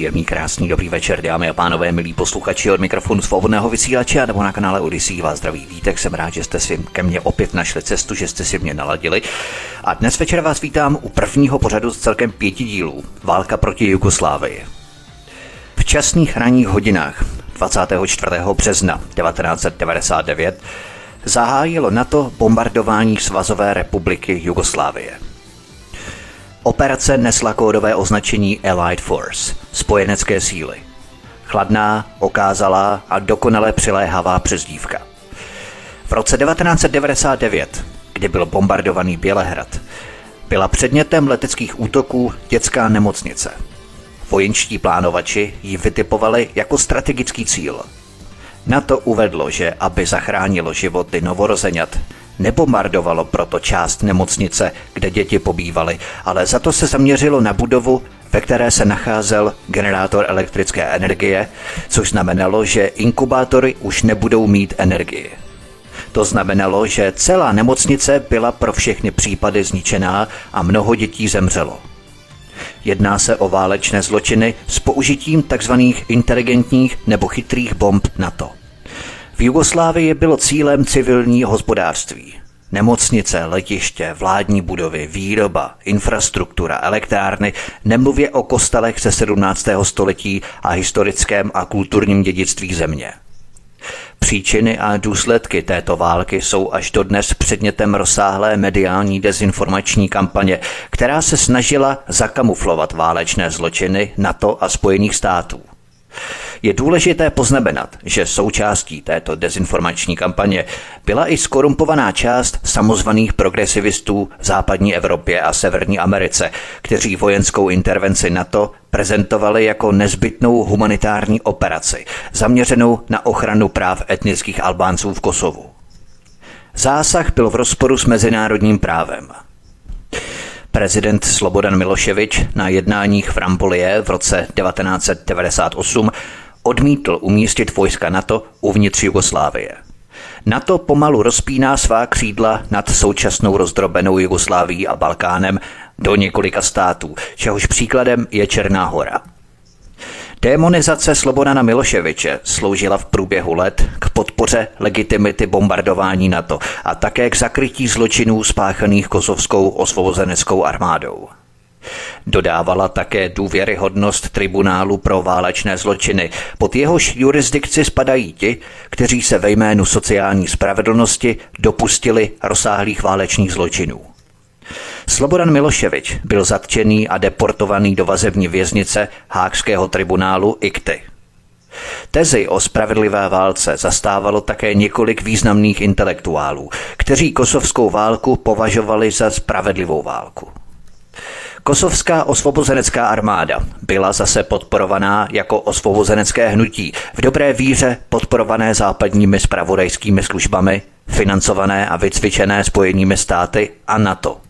Příjemný, krásný, dobrý večer, dámy a pánové, milí posluchači od mikrofonu svobodného vysílače a nebo na kanále Odisí vás zdraví vítek. Jsem rád, že jste si ke mně opět našli cestu, že jste si mě naladili. A dnes večer vás vítám u prvního pořadu z celkem pěti dílů. Válka proti Jugoslávii. V časných ranních hodinách 24. března 1999 zahájilo NATO bombardování Svazové republiky Jugoslávie. Operace nesla kódové označení Allied Force, spojenecké síly. Chladná, okázalá a dokonale přiléhavá přezdívka. V roce 1999, kdy byl bombardovaný Bělehrad, byla předmětem leteckých útoků dětská nemocnice. Vojenští plánovači ji vytipovali jako strategický cíl. Na to uvedlo, že aby zachránilo životy novorozenat, Nebombardovalo proto část nemocnice, kde děti pobývaly, ale za to se zaměřilo na budovu, ve které se nacházel generátor elektrické energie, což znamenalo, že inkubátory už nebudou mít energii. To znamenalo, že celá nemocnice byla pro všechny případy zničená a mnoho dětí zemřelo. Jedná se o válečné zločiny s použitím tzv. inteligentních nebo chytrých bomb NATO. V Jugoslávii bylo cílem civilní hospodářství. Nemocnice, letiště, vládní budovy, výroba, infrastruktura, elektrárny, nemluvě o kostelech ze 17. století a historickém a kulturním dědictví země. Příčiny a důsledky této války jsou až dodnes předmětem rozsáhlé mediální dezinformační kampaně, která se snažila zakamuflovat válečné zločiny NATO a Spojených států. Je důležité poznamenat, že součástí této dezinformační kampaně byla i skorumpovaná část samozvaných progresivistů v západní Evropě a Severní Americe, kteří vojenskou intervenci NATO prezentovali jako nezbytnou humanitární operaci, zaměřenou na ochranu práv etnických Albánců v Kosovu. Zásah byl v rozporu s mezinárodním právem. Prezident Slobodan Miloševič na jednáních v Rampolie v roce 1998 odmítl umístit vojska NATO uvnitř Jugoslávie. NATO pomalu rozpíná svá křídla nad současnou rozdrobenou Jugoslávií a Balkánem do několika států, čehož příkladem je Černá hora. Demonizace Slobodana Miloševiče sloužila v průběhu let k podpoře legitimity bombardování NATO a také k zakrytí zločinů spáchaných kosovskou osvobozeneckou armádou. Dodávala také důvěryhodnost tribunálu pro válečné zločiny. Pod jehož jurisdikci spadají ti, kteří se ve jménu sociální spravedlnosti dopustili rozsáhlých válečných zločinů. Slobodan Miloševič byl zatčený a deportovaný do vazební věznice Hákského tribunálu IKTY. Tezi o spravedlivé válce zastávalo také několik významných intelektuálů, kteří kosovskou válku považovali za spravedlivou válku. Kosovská osvobozenecká armáda byla zase podporovaná jako osvobozenecké hnutí v dobré víře podporované západními spravodajskými službami, financované a vycvičené spojenými státy a NATO.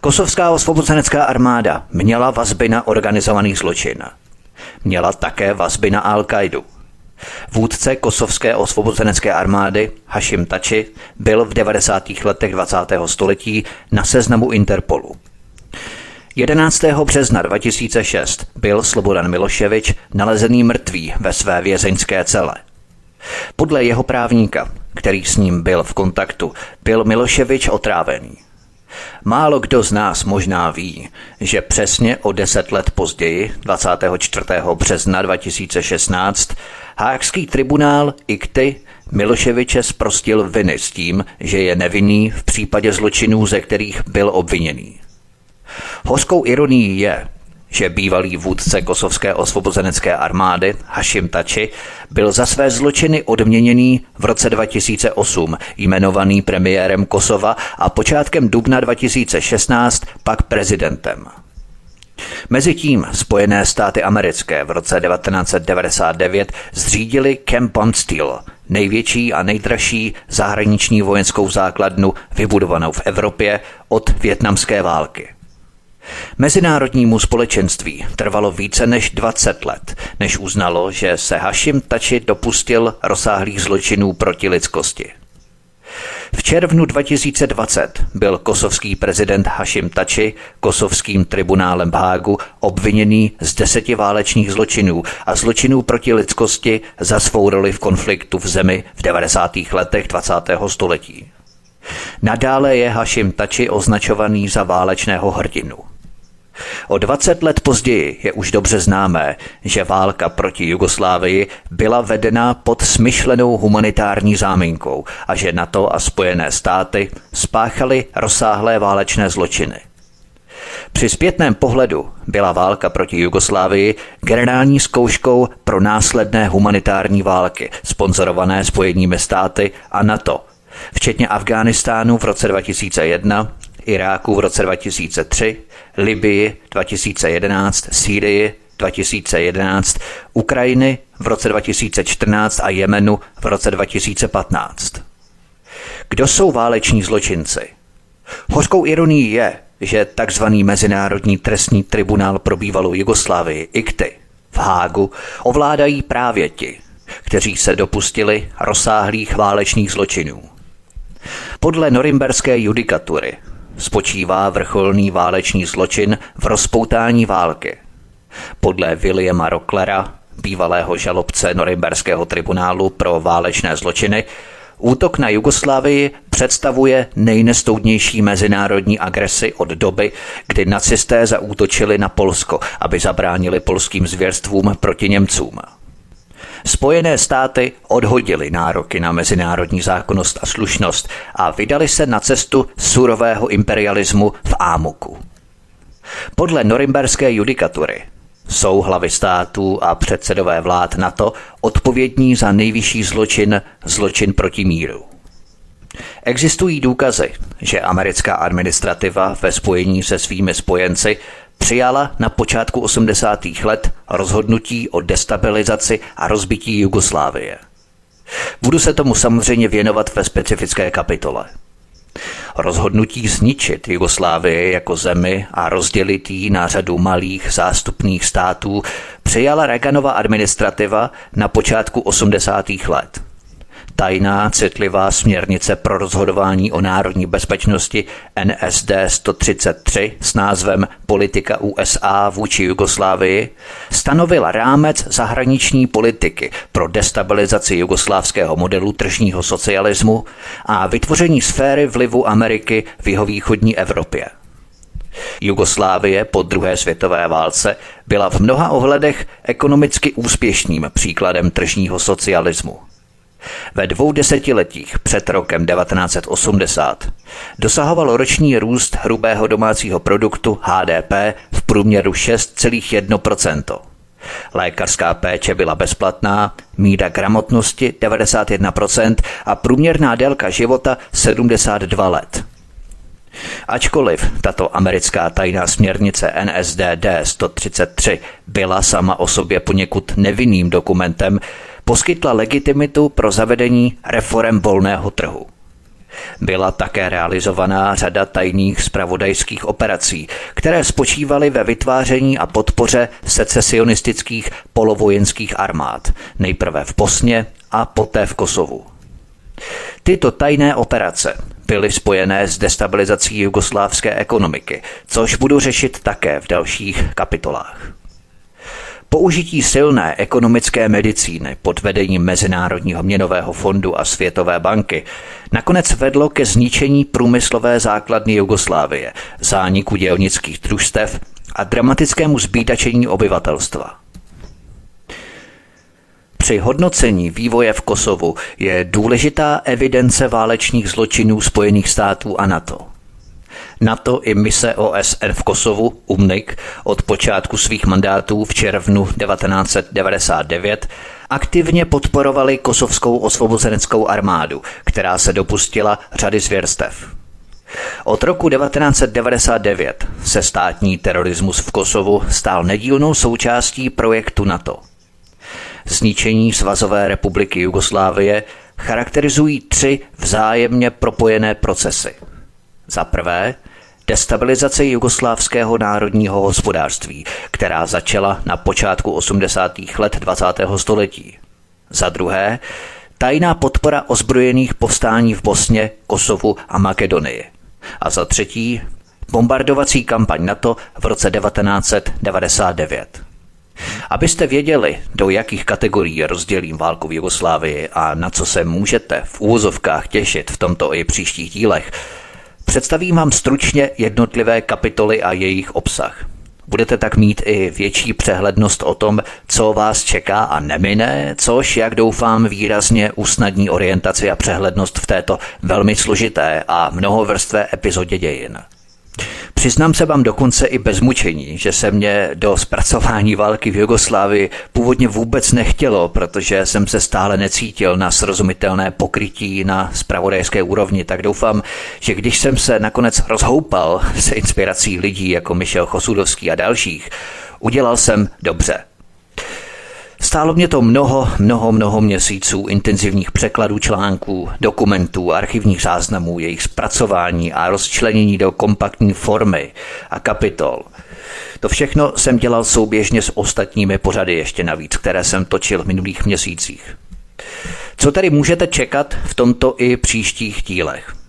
Kosovská osvobozenecká armáda měla vazby na organizovaný zločin. Měla také vazby na Al-Kaidu. Vůdce kosovské osvobozenecké armády Hashim Tači byl v 90. letech 20. století na seznamu Interpolu. 11. března 2006 byl Slobodan Miloševič nalezený mrtvý ve své vězeňské cele. Podle jeho právníka, který s ním byl v kontaktu, byl Miloševič otrávený. Málo kdo z nás možná ví, že přesně o deset let později, 24. března 2016, Hákský tribunál IKTY Miloševiče zprostil viny s tím, že je nevinný v případě zločinů, ze kterých byl obviněný. Hořkou ironií je, že bývalý vůdce kosovské osvobozenecké armády Hashim Tači byl za své zločiny odměněný v roce 2008, jmenovaný premiérem Kosova a počátkem dubna 2016 pak prezidentem. Mezitím Spojené státy americké v roce 1999 zřídili Camp Steel, největší a nejdražší zahraniční vojenskou základnu vybudovanou v Evropě od větnamské války. Mezinárodnímu společenství trvalo více než 20 let, než uznalo, že se Hashim Tači dopustil rozsáhlých zločinů proti lidskosti. V červnu 2020 byl kosovský prezident Hashim Tači kosovským tribunálem v Hágu obviněný z deseti válečných zločinů a zločinů proti lidskosti za svou roli v konfliktu v zemi v 90. letech 20. století. Nadále je Hashim Tači označovaný za válečného hrdinu. O 20 let později je už dobře známé, že válka proti Jugoslávii byla vedena pod smyšlenou humanitární záminkou a že NATO a Spojené státy spáchaly rozsáhlé válečné zločiny. Při zpětném pohledu byla válka proti Jugoslávii generální zkouškou pro následné humanitární války, sponzorované Spojenými státy a NATO, včetně Afghánistánu v roce 2001 Iráku v roce 2003, Libii 2011, Sýrii 2011, Ukrajiny v roce 2014 a Jemenu v roce 2015. Kdo jsou váleční zločinci? Hořkou ironií je, že tzv. Mezinárodní trestní tribunál pro bývalou Jugoslávii ICTY v Hágu ovládají právě ti, kteří se dopustili rozsáhlých válečných zločinů. Podle norimberské judikatury spočívá vrcholný válečný zločin v rozpoutání války. Podle Williama Rocklera, bývalého žalobce Norimberského tribunálu pro válečné zločiny, útok na Jugoslávii představuje nejnestoudnější mezinárodní agresi od doby, kdy nacisté zaútočili na Polsko, aby zabránili polským zvěrstvům proti Němcům. Spojené státy odhodily nároky na mezinárodní zákonnost a slušnost a vydali se na cestu surového imperialismu v Ámuku. Podle norimberské judikatury jsou hlavy států a předsedové vlád NATO odpovědní za nejvyšší zločin, zločin proti míru. Existují důkazy, že americká administrativa ve spojení se svými spojenci přijala na počátku 80. let rozhodnutí o destabilizaci a rozbití Jugoslávie. Budu se tomu samozřejmě věnovat ve specifické kapitole. Rozhodnutí zničit Jugoslávii jako zemi a rozdělit ji na řadu malých zástupných států přijala Reaganova administrativa na počátku 80. let tajná citlivá směrnice pro rozhodování o národní bezpečnosti NSD 133 s názvem Politika USA vůči Jugoslávii stanovila rámec zahraniční politiky pro destabilizaci jugoslávského modelu tržního socialismu a vytvoření sféry vlivu Ameriky v jeho východní Evropě. Jugoslávie po druhé světové válce byla v mnoha ohledech ekonomicky úspěšným příkladem tržního socialismu. Ve dvou desetiletích před rokem 1980 dosahoval roční růst hrubého domácího produktu HDP v průměru 6,1%. Lékařská péče byla bezplatná, míra gramotnosti 91% a průměrná délka života 72 let. Ačkoliv tato americká tajná směrnice NSDD 133 byla sama o sobě poněkud nevinným dokumentem, poskytla legitimitu pro zavedení reform volného trhu. Byla také realizovaná řada tajných spravodajských operací, které spočívaly ve vytváření a podpoře secesionistických polovojenských armád, nejprve v Bosně a poté v Kosovu. Tyto tajné operace byly spojené s destabilizací jugoslávské ekonomiky, což budu řešit také v dalších kapitolách. Použití silné ekonomické medicíny pod vedením Mezinárodního měnového fondu a Světové banky nakonec vedlo ke zničení průmyslové základny Jugoslávie, zániku dělnických družstev a dramatickému zbídačení obyvatelstva. Při hodnocení vývoje v Kosovu je důležitá evidence válečných zločinů Spojených států a NATO – NATO i mise OSN v Kosovu, UMNIK, od počátku svých mandátů v červnu 1999 aktivně podporovali kosovskou osvobozeneckou armádu, která se dopustila řady zvěrstev. Od roku 1999 se státní terorismus v Kosovu stál nedílnou součástí projektu NATO – zničení Svazové republiky Jugoslávie charakterizují tři vzájemně propojené procesy. Za prvé, destabilizace jugoslávského národního hospodářství, která začala na počátku 80. let 20. století. Za druhé, tajná podpora ozbrojených povstání v Bosně, Kosovu a Makedonii. A za třetí, bombardovací kampaň NATO v roce 1999. Abyste věděli, do jakých kategorií rozdělím válku v Jugoslávii a na co se můžete v úvozovkách těšit v tomto i příštích dílech, představím vám stručně jednotlivé kapitoly a jejich obsah. Budete tak mít i větší přehlednost o tom, co vás čeká a nemine, což, jak doufám, výrazně usnadní orientaci a přehlednost v této velmi složité a mnohovrstvé epizodě dějin. Přiznám se vám dokonce i bez mučení, že se mě do zpracování války v Jugoslávii původně vůbec nechtělo, protože jsem se stále necítil na srozumitelné pokrytí na spravodajské úrovni, tak doufám, že když jsem se nakonec rozhoupal se inspirací lidí jako Michel Chosudovský a dalších, udělal jsem dobře. Stálo mě to mnoho, mnoho, mnoho měsíců intenzivních překladů článků, dokumentů, archivních záznamů, jejich zpracování a rozčlenění do kompaktní formy a kapitol. To všechno jsem dělal souběžně s ostatními pořady ještě navíc, které jsem točil v minulých měsících. Co tedy můžete čekat v tomto i příštích dílech?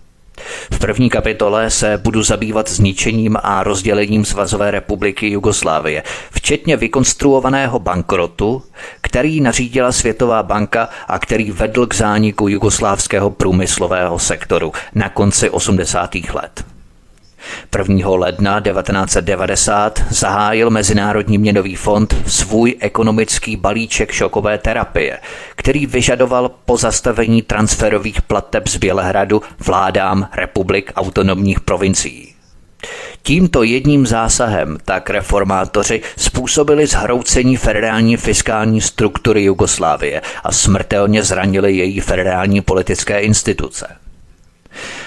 V první kapitole se budu zabývat zničením a rozdělením Svazové republiky Jugoslávie, včetně vykonstruovaného bankrotu, který nařídila Světová banka a který vedl k zániku jugoslávského průmyslového sektoru na konci 80. let. 1. ledna 1990 zahájil Mezinárodní měnový fond svůj ekonomický balíček šokové terapie, který vyžadoval pozastavení transferových plateb z Bělehradu vládám republik autonomních provincií. Tímto jedním zásahem tak reformátoři způsobili zhroucení federální fiskální struktury Jugoslávie a smrtelně zranili její federální politické instituce.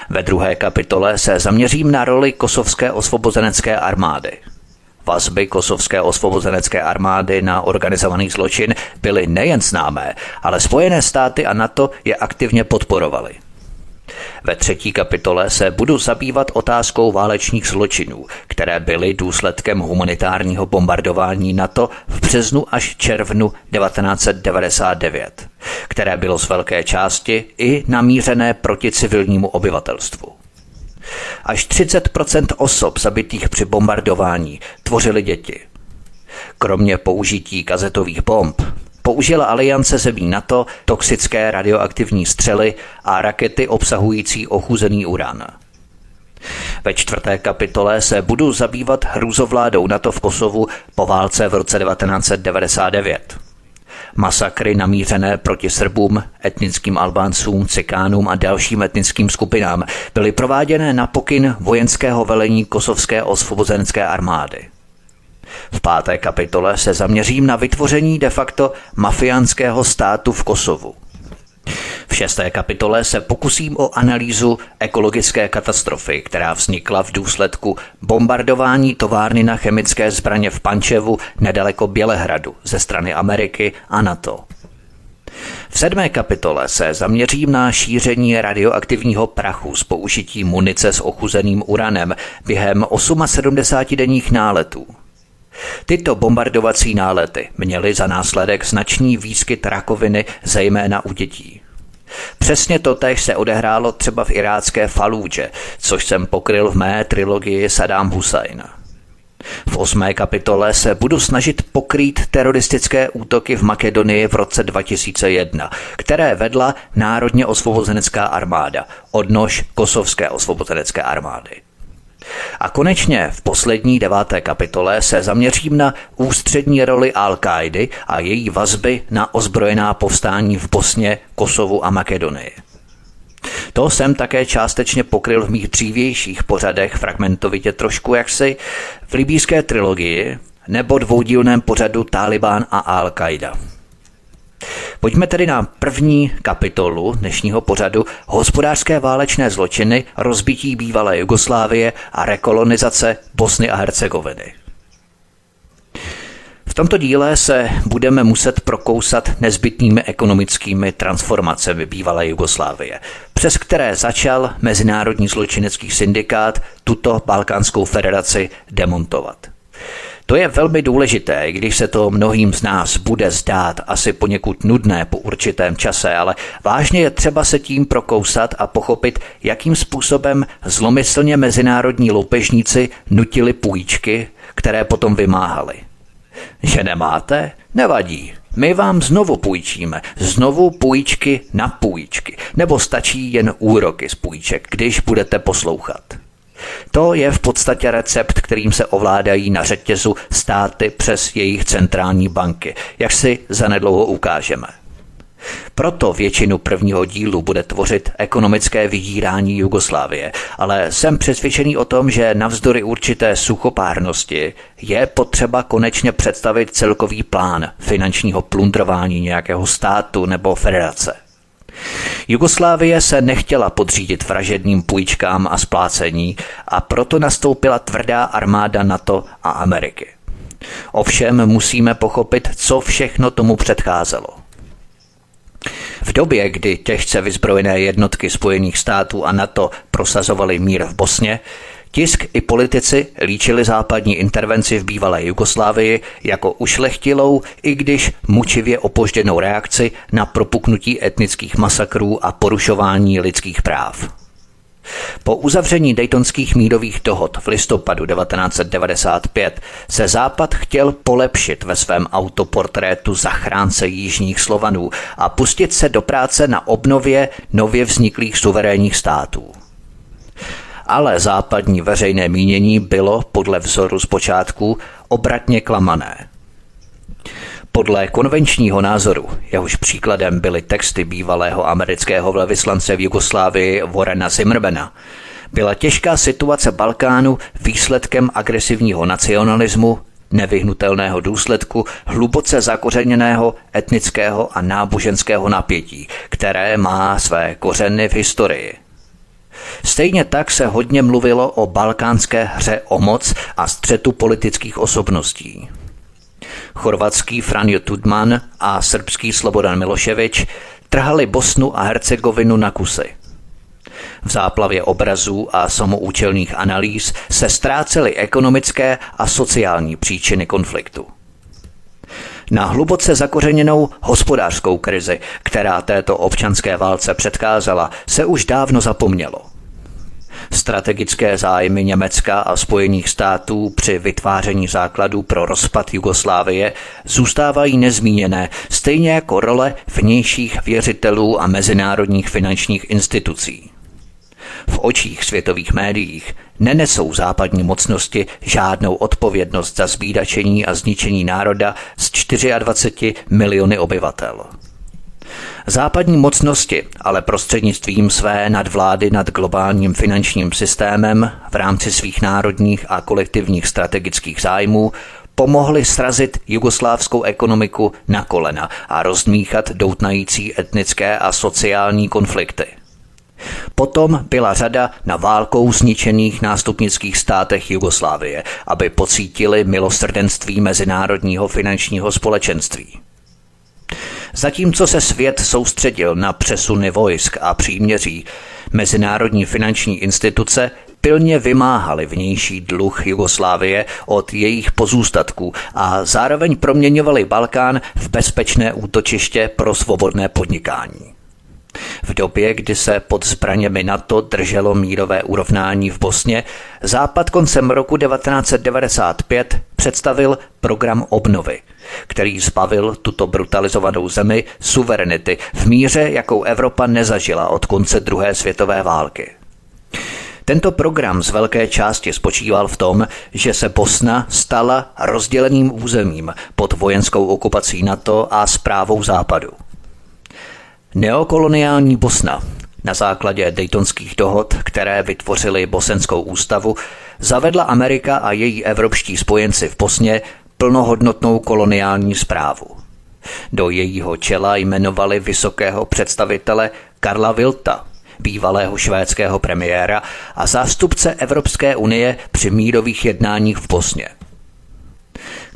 Ve druhé kapitole se zaměřím na roli kosovské osvobozenecké armády. Vazby kosovské osvobozenecké armády na organizovaný zločin byly nejen známé, ale Spojené státy a NATO je aktivně podporovaly. Ve třetí kapitole se budu zabývat otázkou válečných zločinů, které byly důsledkem humanitárního bombardování NATO v březnu až červnu 1999, které bylo z velké části i namířené proti civilnímu obyvatelstvu. Až 30% osob zabitých při bombardování tvořily děti. Kromě použití kazetových bomb použila aliance zemí NATO toxické radioaktivní střely a rakety obsahující ochuzený uran. Ve čtvrté kapitole se budu zabývat hrůzovládou NATO v Kosovu po válce v roce 1999. Masakry namířené proti Srbům, etnickým Albáncům, Cikánům a dalším etnickým skupinám byly prováděné na pokyn vojenského velení kosovské osvobozenské armády. V páté kapitole se zaměřím na vytvoření de facto mafiánského státu v Kosovu. V šesté kapitole se pokusím o analýzu ekologické katastrofy, která vznikla v důsledku bombardování továrny na chemické zbraně v Pančevu nedaleko Bělehradu ze strany Ameriky a NATO. V sedmé kapitole se zaměřím na šíření radioaktivního prachu s použitím munice s ochuzeným uranem během 78 denních náletů. Tyto bombardovací nálety měly za následek značný výskyt rakoviny, zejména u dětí. Přesně to tež se odehrálo třeba v irácké Falúdže, což jsem pokryl v mé trilogii Saddam Hussein. V osmé kapitole se budu snažit pokrýt teroristické útoky v Makedonii v roce 2001, které vedla Národně osvobozenecká armáda, odnož Kosovské osvobozenecké armády. A konečně v poslední deváté kapitole se zaměřím na ústřední roli al a její vazby na ozbrojená povstání v Bosně, Kosovu a Makedonii. To jsem také částečně pokryl v mých dřívějších pořadech fragmentovitě trošku jaksi v libýské trilogii nebo dvoudílném pořadu Taliban a Al-Qaida. Pojďme tedy na první kapitolu dnešního pořadu hospodářské válečné zločiny, rozbití bývalé Jugoslávie a rekolonizace Bosny a Hercegoviny. V tomto díle se budeme muset prokousat nezbytnými ekonomickými transformacemi bývalé Jugoslávie, přes které začal Mezinárodní zločinecký syndikát tuto Balkánskou federaci demontovat. To je velmi důležité, když se to mnohým z nás bude zdát asi poněkud nudné po určitém čase, ale vážně je třeba se tím prokousat a pochopit, jakým způsobem zlomyslně mezinárodní loupežníci nutili půjčky, které potom vymáhali. Že nemáte? Nevadí. My vám znovu půjčíme. Znovu půjčky na půjčky. Nebo stačí jen úroky z půjček, když budete poslouchat. To je v podstatě recept, kterým se ovládají na řetězu státy přes jejich centrální banky, jak si zanedlouho ukážeme. Proto většinu prvního dílu bude tvořit ekonomické vydírání Jugoslávie, ale jsem přesvědčený o tom, že navzdory určité suchopárnosti je potřeba konečně představit celkový plán finančního plundrování nějakého státu nebo federace. Jugoslávie se nechtěla podřídit vražedným půjčkám a splácení a proto nastoupila tvrdá armáda NATO a Ameriky. Ovšem musíme pochopit, co všechno tomu předcházelo. V době, kdy těžce vyzbrojené jednotky Spojených států a NATO prosazovaly mír v Bosně, Tisk i politici líčili západní intervenci v bývalé Jugoslávii jako ušlechtilou, i když mučivě opožděnou reakci na propuknutí etnických masakrů a porušování lidských práv. Po uzavření Daytonských mírových dohod v listopadu 1995 se Západ chtěl polepšit ve svém autoportrétu zachránce jižních Slovanů a pustit se do práce na obnově nově vzniklých suverénních států ale západní veřejné mínění bylo podle vzoru zpočátku obratně klamané. Podle konvenčního názoru, jehož příkladem byly texty bývalého amerického velvyslance v Jugoslávii Warrena Zimmermana, byla těžká situace Balkánu výsledkem agresivního nacionalismu, nevyhnutelného důsledku hluboce zakořeněného etnického a náboženského napětí, které má své kořeny v historii. Stejně tak se hodně mluvilo o balkánské hře o moc a střetu politických osobností. Chorvatský Franjo Tudman a srbský Slobodan Miloševič trhali Bosnu a Hercegovinu na kusy. V záplavě obrazů a samoučelných analýz se ztrácely ekonomické a sociální příčiny konfliktu. Na hluboce zakořeněnou hospodářskou krizi, která této občanské válce předcházela, se už dávno zapomnělo – Strategické zájmy Německa a Spojených států při vytváření základů pro rozpad Jugoslávie zůstávají nezmíněné, stejně jako role vnějších věřitelů a mezinárodních finančních institucí. V očích světových médiích nenesou západní mocnosti žádnou odpovědnost za zbídačení a zničení národa z 24 miliony obyvatel. Západní mocnosti ale prostřednictvím své nadvlády nad globálním finančním systémem v rámci svých národních a kolektivních strategických zájmů pomohli srazit jugoslávskou ekonomiku na kolena a rozmíchat doutnající etnické a sociální konflikty. Potom byla řada na válkou zničených nástupnických státech Jugoslávie, aby pocítili milosrdenství mezinárodního finančního společenství. Zatímco se svět soustředil na přesuny vojsk a příměří, mezinárodní finanční instituce pilně vymáhaly vnější dluh Jugoslávie od jejich pozůstatků a zároveň proměňovali Balkán v bezpečné útočiště pro svobodné podnikání. V době, kdy se pod zbraněmi NATO drželo mírové urovnání v Bosně, Západ koncem roku 1995 představil program obnovy, který zbavil tuto brutalizovanou zemi suverenity v míře, jakou Evropa nezažila od konce druhé světové války. Tento program z velké části spočíval v tom, že se Bosna stala rozděleným územím pod vojenskou okupací NATO a zprávou Západu. Neokoloniální Bosna na základě Daytonských dohod, které vytvořily Bosenskou ústavu, zavedla Amerika a její evropští spojenci v Bosně plnohodnotnou koloniální zprávu. Do jejího čela jmenovali vysokého představitele Karla Vilta, bývalého švédského premiéra a zástupce Evropské unie při mírových jednáních v Bosně.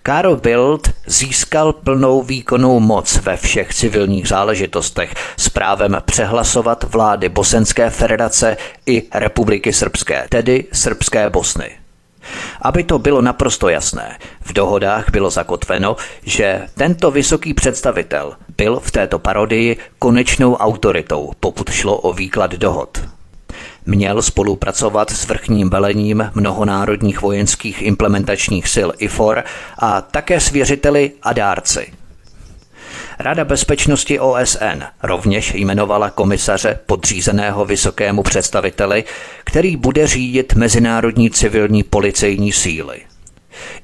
Karl Bild získal plnou výkonnou moc ve všech civilních záležitostech s právem přehlasovat vlády Bosenské federace i Republiky Srbské, tedy Srbské Bosny. Aby to bylo naprosto jasné, v dohodách bylo zakotveno, že tento vysoký představitel byl v této parodii konečnou autoritou, pokud šlo o výklad dohod. Měl spolupracovat s vrchním velením mnohonárodních vojenských implementačních sil IFOR a také s věřiteli a dárci – Rada bezpečnosti OSN rovněž jmenovala komisaře podřízeného vysokému představiteli, který bude řídit mezinárodní civilní policejní síly.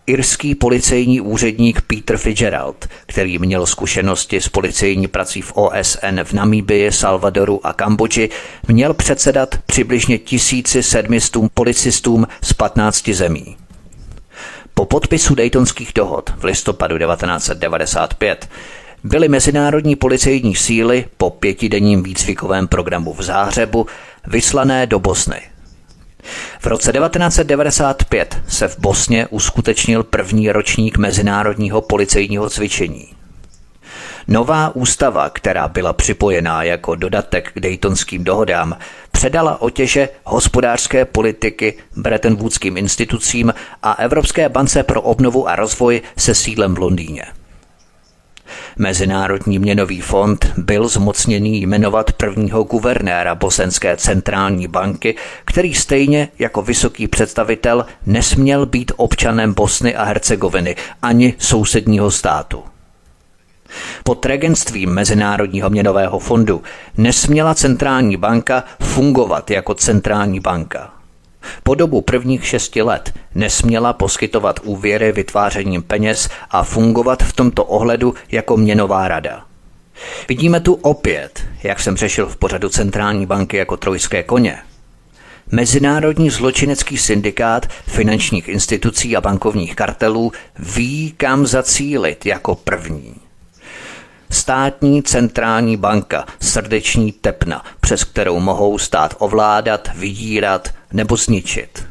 Irský policejní úředník Peter Fitzgerald, který měl zkušenosti s policejní prací v OSN v Namíbii, Salvadoru a Kambodži, měl předsedat přibližně 1700 policistům z 15 zemí. Po podpisu Daytonských dohod v listopadu 1995 byly mezinárodní policejní síly po pětidenním výcvikovém programu v Záhřebu vyslané do Bosny. V roce 1995 se v Bosně uskutečnil první ročník mezinárodního policejního cvičení. Nová ústava, která byla připojená jako dodatek k Daytonským dohodám, předala otěže hospodářské politiky Bretton institucím a Evropské bance pro obnovu a rozvoj se sídlem v Londýně. Mezinárodní měnový fond byl zmocněný jmenovat prvního guvernéra Bosenské centrální banky, který stejně jako vysoký představitel nesměl být občanem Bosny a Hercegoviny ani sousedního státu. Pod regenstvím Mezinárodního měnového fondu nesměla centrální banka fungovat jako centrální banka. Po dobu prvních šesti let nesměla poskytovat úvěry vytvářením peněz a fungovat v tomto ohledu jako měnová rada. Vidíme tu opět, jak jsem řešil v pořadu centrální banky jako trojské koně. Mezinárodní zločinecký syndikát finančních institucí a bankovních kartelů ví, kam zacílit jako první. Státní centrální banka, srdeční tepna, přes kterou mohou stát ovládat, vydírat nebo zničit.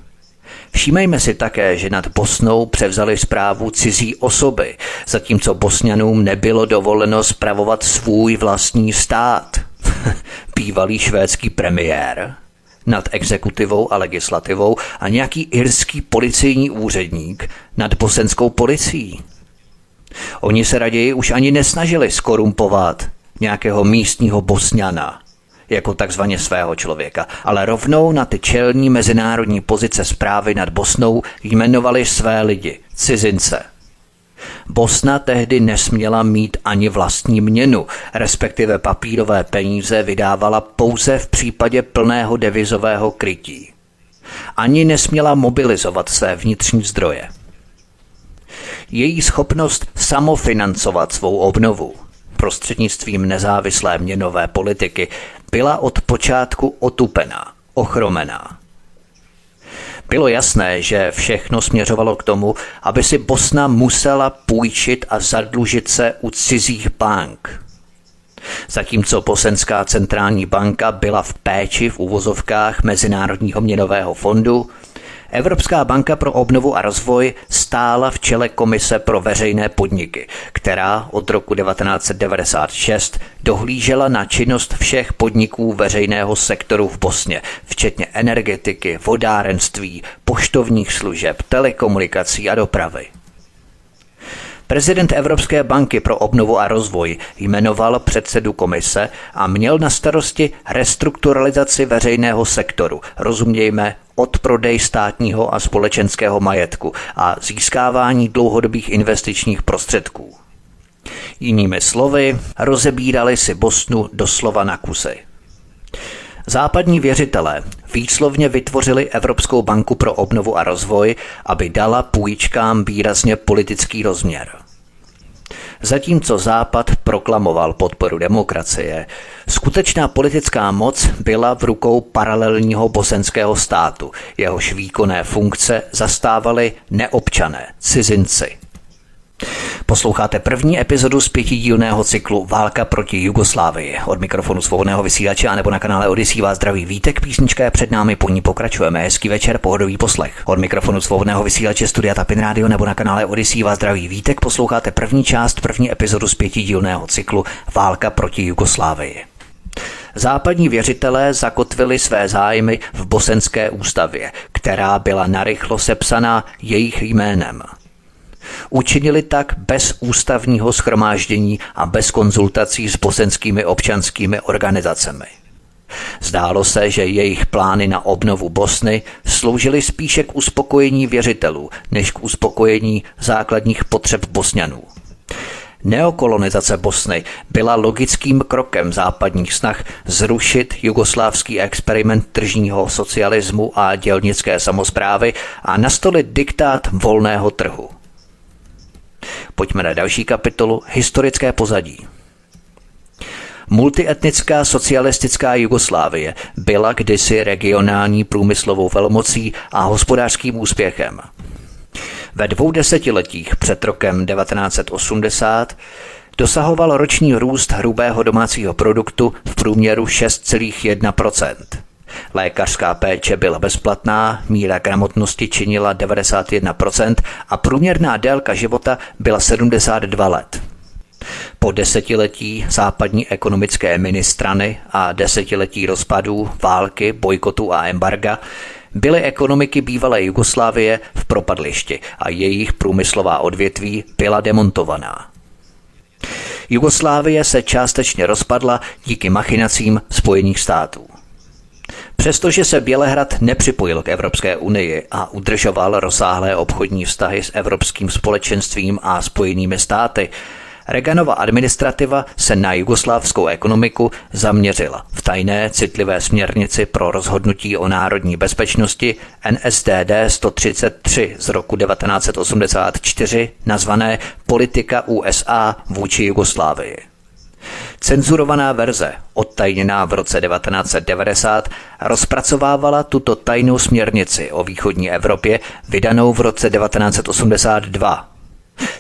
Všímejme si také, že nad Bosnou převzali zprávu cizí osoby, zatímco Bosňanům nebylo dovoleno spravovat svůj vlastní stát. Bývalý švédský premiér nad exekutivou a legislativou a nějaký irský policejní úředník nad bosenskou policií. Oni se raději už ani nesnažili skorumpovat nějakého místního bosňana jako takzvaně svého člověka, ale rovnou na ty čelní mezinárodní pozice zprávy nad Bosnou jmenovali své lidi, cizince. Bosna tehdy nesměla mít ani vlastní měnu, respektive papírové peníze vydávala pouze v případě plného devizového krytí. Ani nesměla mobilizovat své vnitřní zdroje její schopnost samofinancovat svou obnovu prostřednictvím nezávislé měnové politiky byla od počátku otupená, ochromená. Bylo jasné, že všechno směřovalo k tomu, aby si Bosna musela půjčit a zadlužit se u cizích bank. Zatímco Bosenská centrální banka byla v péči v uvozovkách Mezinárodního měnového fondu, Evropská banka pro obnovu a rozvoj stála v čele Komise pro veřejné podniky, která od roku 1996 dohlížela na činnost všech podniků veřejného sektoru v Bosně, včetně energetiky, vodárenství, poštovních služeb, telekomunikací a dopravy. Prezident Evropské banky pro obnovu a rozvoj jmenoval předsedu komise a měl na starosti restrukturalizaci veřejného sektoru, rozumějme odprodej státního a společenského majetku a získávání dlouhodobých investičních prostředků. Jinými slovy, rozebírali si Bosnu doslova na kusy. Západní věřitelé výslovně vytvořili Evropskou banku pro obnovu a rozvoj, aby dala půjčkám výrazně politický rozměr. Zatímco Západ proklamoval podporu demokracie, skutečná politická moc byla v rukou paralelního bosenského státu, jehož výkonné funkce zastávali neobčané, cizinci. Posloucháte první epizodu z pětidílného cyklu Válka proti Jugoslávii. Od mikrofonu svobodného vysílače a nebo na kanále Odisí vás zdraví Vítek, písnička je před námi, po ní pokračujeme. Hezký večer, pohodový poslech. Od mikrofonu svobodného vysílače Studia Tapin Radio nebo na kanále Odisí vás zdraví Vítek, posloucháte první část, první epizodu z pětidílného cyklu Válka proti Jugoslávii. Západní věřitelé zakotvili své zájmy v bosenské ústavě, která byla narychlo sepsaná jejich jménem – Učinili tak bez ústavního schromáždění a bez konzultací s bosenskými občanskými organizacemi. Zdálo se, že jejich plány na obnovu Bosny sloužily spíše k uspokojení věřitelů, než k uspokojení základních potřeb Bosňanů. Neokolonizace Bosny byla logickým krokem západních snah zrušit jugoslávský experiment tržního socialismu a dělnické samozprávy a nastolit diktát volného trhu. Pojďme na další kapitolu Historické pozadí. Multietnická socialistická Jugoslávie byla kdysi regionální průmyslovou velmocí a hospodářským úspěchem. Ve dvou desetiletích před rokem 1980 dosahoval roční růst hrubého domácího produktu v průměru 6,1 Lékařská péče byla bezplatná, míra gramotnosti činila 91% a průměrná délka života byla 72 let. Po desetiletí západní ekonomické ministrany a desetiletí rozpadů, války, bojkotu a embarga byly ekonomiky bývalé Jugoslávie v propadlišti a jejich průmyslová odvětví byla demontovaná. Jugoslávie se částečně rozpadla díky machinacím Spojených států. Přestože se Bělehrad nepřipojil k Evropské unii a udržoval rozsáhlé obchodní vztahy s Evropským společenstvím a spojenými státy, Reganova administrativa se na jugoslávskou ekonomiku zaměřila v tajné citlivé směrnici pro rozhodnutí o národní bezpečnosti NSTD 133 z roku 1984 nazvané Politika USA vůči Jugoslávii. Cenzurovaná verze, odtajněná v roce 1990, rozpracovávala tuto tajnou směrnici o východní Evropě, vydanou v roce 1982.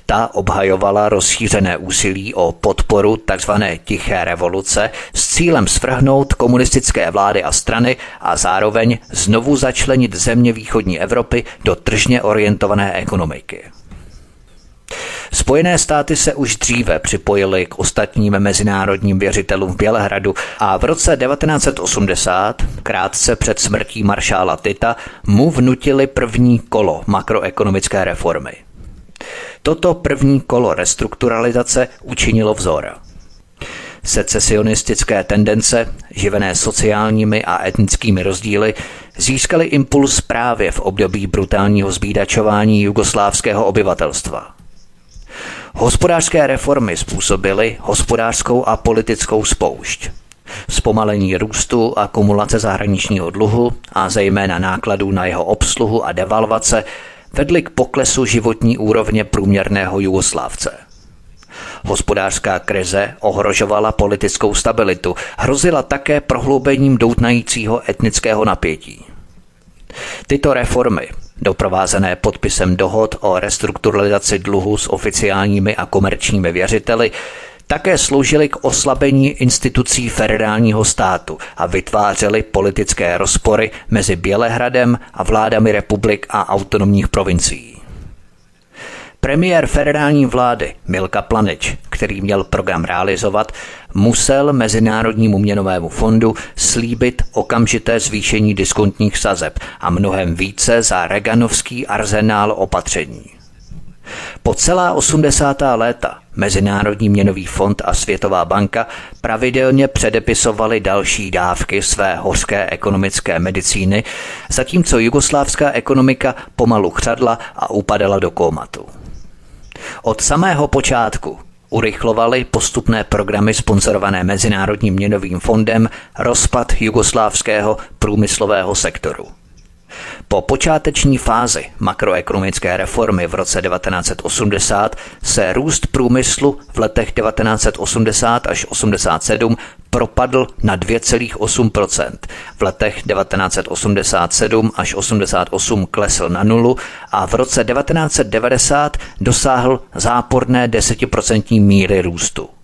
Ta obhajovala rozšířené úsilí o podporu tzv. tiché revoluce s cílem svrhnout komunistické vlády a strany a zároveň znovu začlenit země východní Evropy do tržně orientované ekonomiky. Spojené státy se už dříve připojily k ostatním mezinárodním věřitelům v Bělehradu a v roce 1980, krátce před smrtí maršála Tita, mu vnutili první kolo makroekonomické reformy. Toto první kolo restrukturalizace učinilo vzor. Secesionistické tendence, živené sociálními a etnickými rozdíly, získaly impuls právě v období brutálního zbídačování jugoslávského obyvatelstva. Hospodářské reformy způsobily hospodářskou a politickou spoušť. Zpomalení růstu, akumulace zahraničního dluhu a zejména nákladů na jeho obsluhu a devalvace vedly k poklesu životní úrovně průměrného Jugoslávce. Hospodářská krize ohrožovala politickou stabilitu, hrozila také prohloubením doutnajícího etnického napětí. Tyto reformy doprovázené podpisem dohod o restrukturalizaci dluhu s oficiálními a komerčními věřiteli, také sloužily k oslabení institucí federálního státu a vytvářely politické rozpory mezi Bělehradem a vládami republik a autonomních provincií. Premiér federální vlády Milka Planič, který měl program realizovat, musel Mezinárodnímu měnovému fondu slíbit okamžité zvýšení diskontních sazeb a mnohem více za Reganovský arzenál opatření. Po celá 80. léta Mezinárodní měnový fond a Světová banka pravidelně předepisovali další dávky své hořké ekonomické medicíny, zatímco jugoslávská ekonomika pomalu chřadla a upadala do kómatu. Od samého počátku urychlovali postupné programy sponsorované Mezinárodním měnovým fondem rozpad jugoslávského průmyslového sektoru. Po Po počáteční fázi makroekonomické reformy v roce 1980 se růst průmyslu v letech 1980 až 87 propadl na 2,8% V letech 1987 až 88 klesl na nulu a v roce 1990 dosáhl záporné desetiprocentní míry růstu.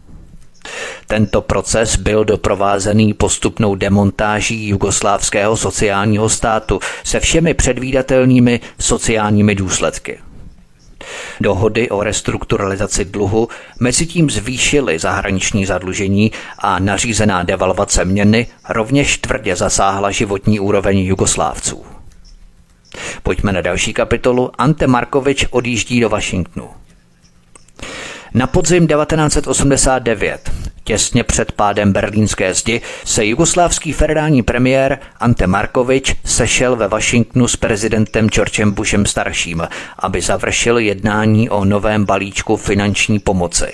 Tento proces byl doprovázený postupnou demontáží jugoslávského sociálního státu se všemi předvídatelnými sociálními důsledky. Dohody o restrukturalizaci dluhu mezitím zvýšily zahraniční zadlužení a nařízená devalvace měny rovněž tvrdě zasáhla životní úroveň Jugoslávců. Pojďme na další kapitolu. Ante Markovič odjíždí do Washingtonu. Na podzim 1989, těsně před pádem berlínské zdi, se jugoslávský federální premiér Ante Markovič sešel ve Washingtonu s prezidentem Georgem Bushem starším, aby završil jednání o novém balíčku finanční pomoci.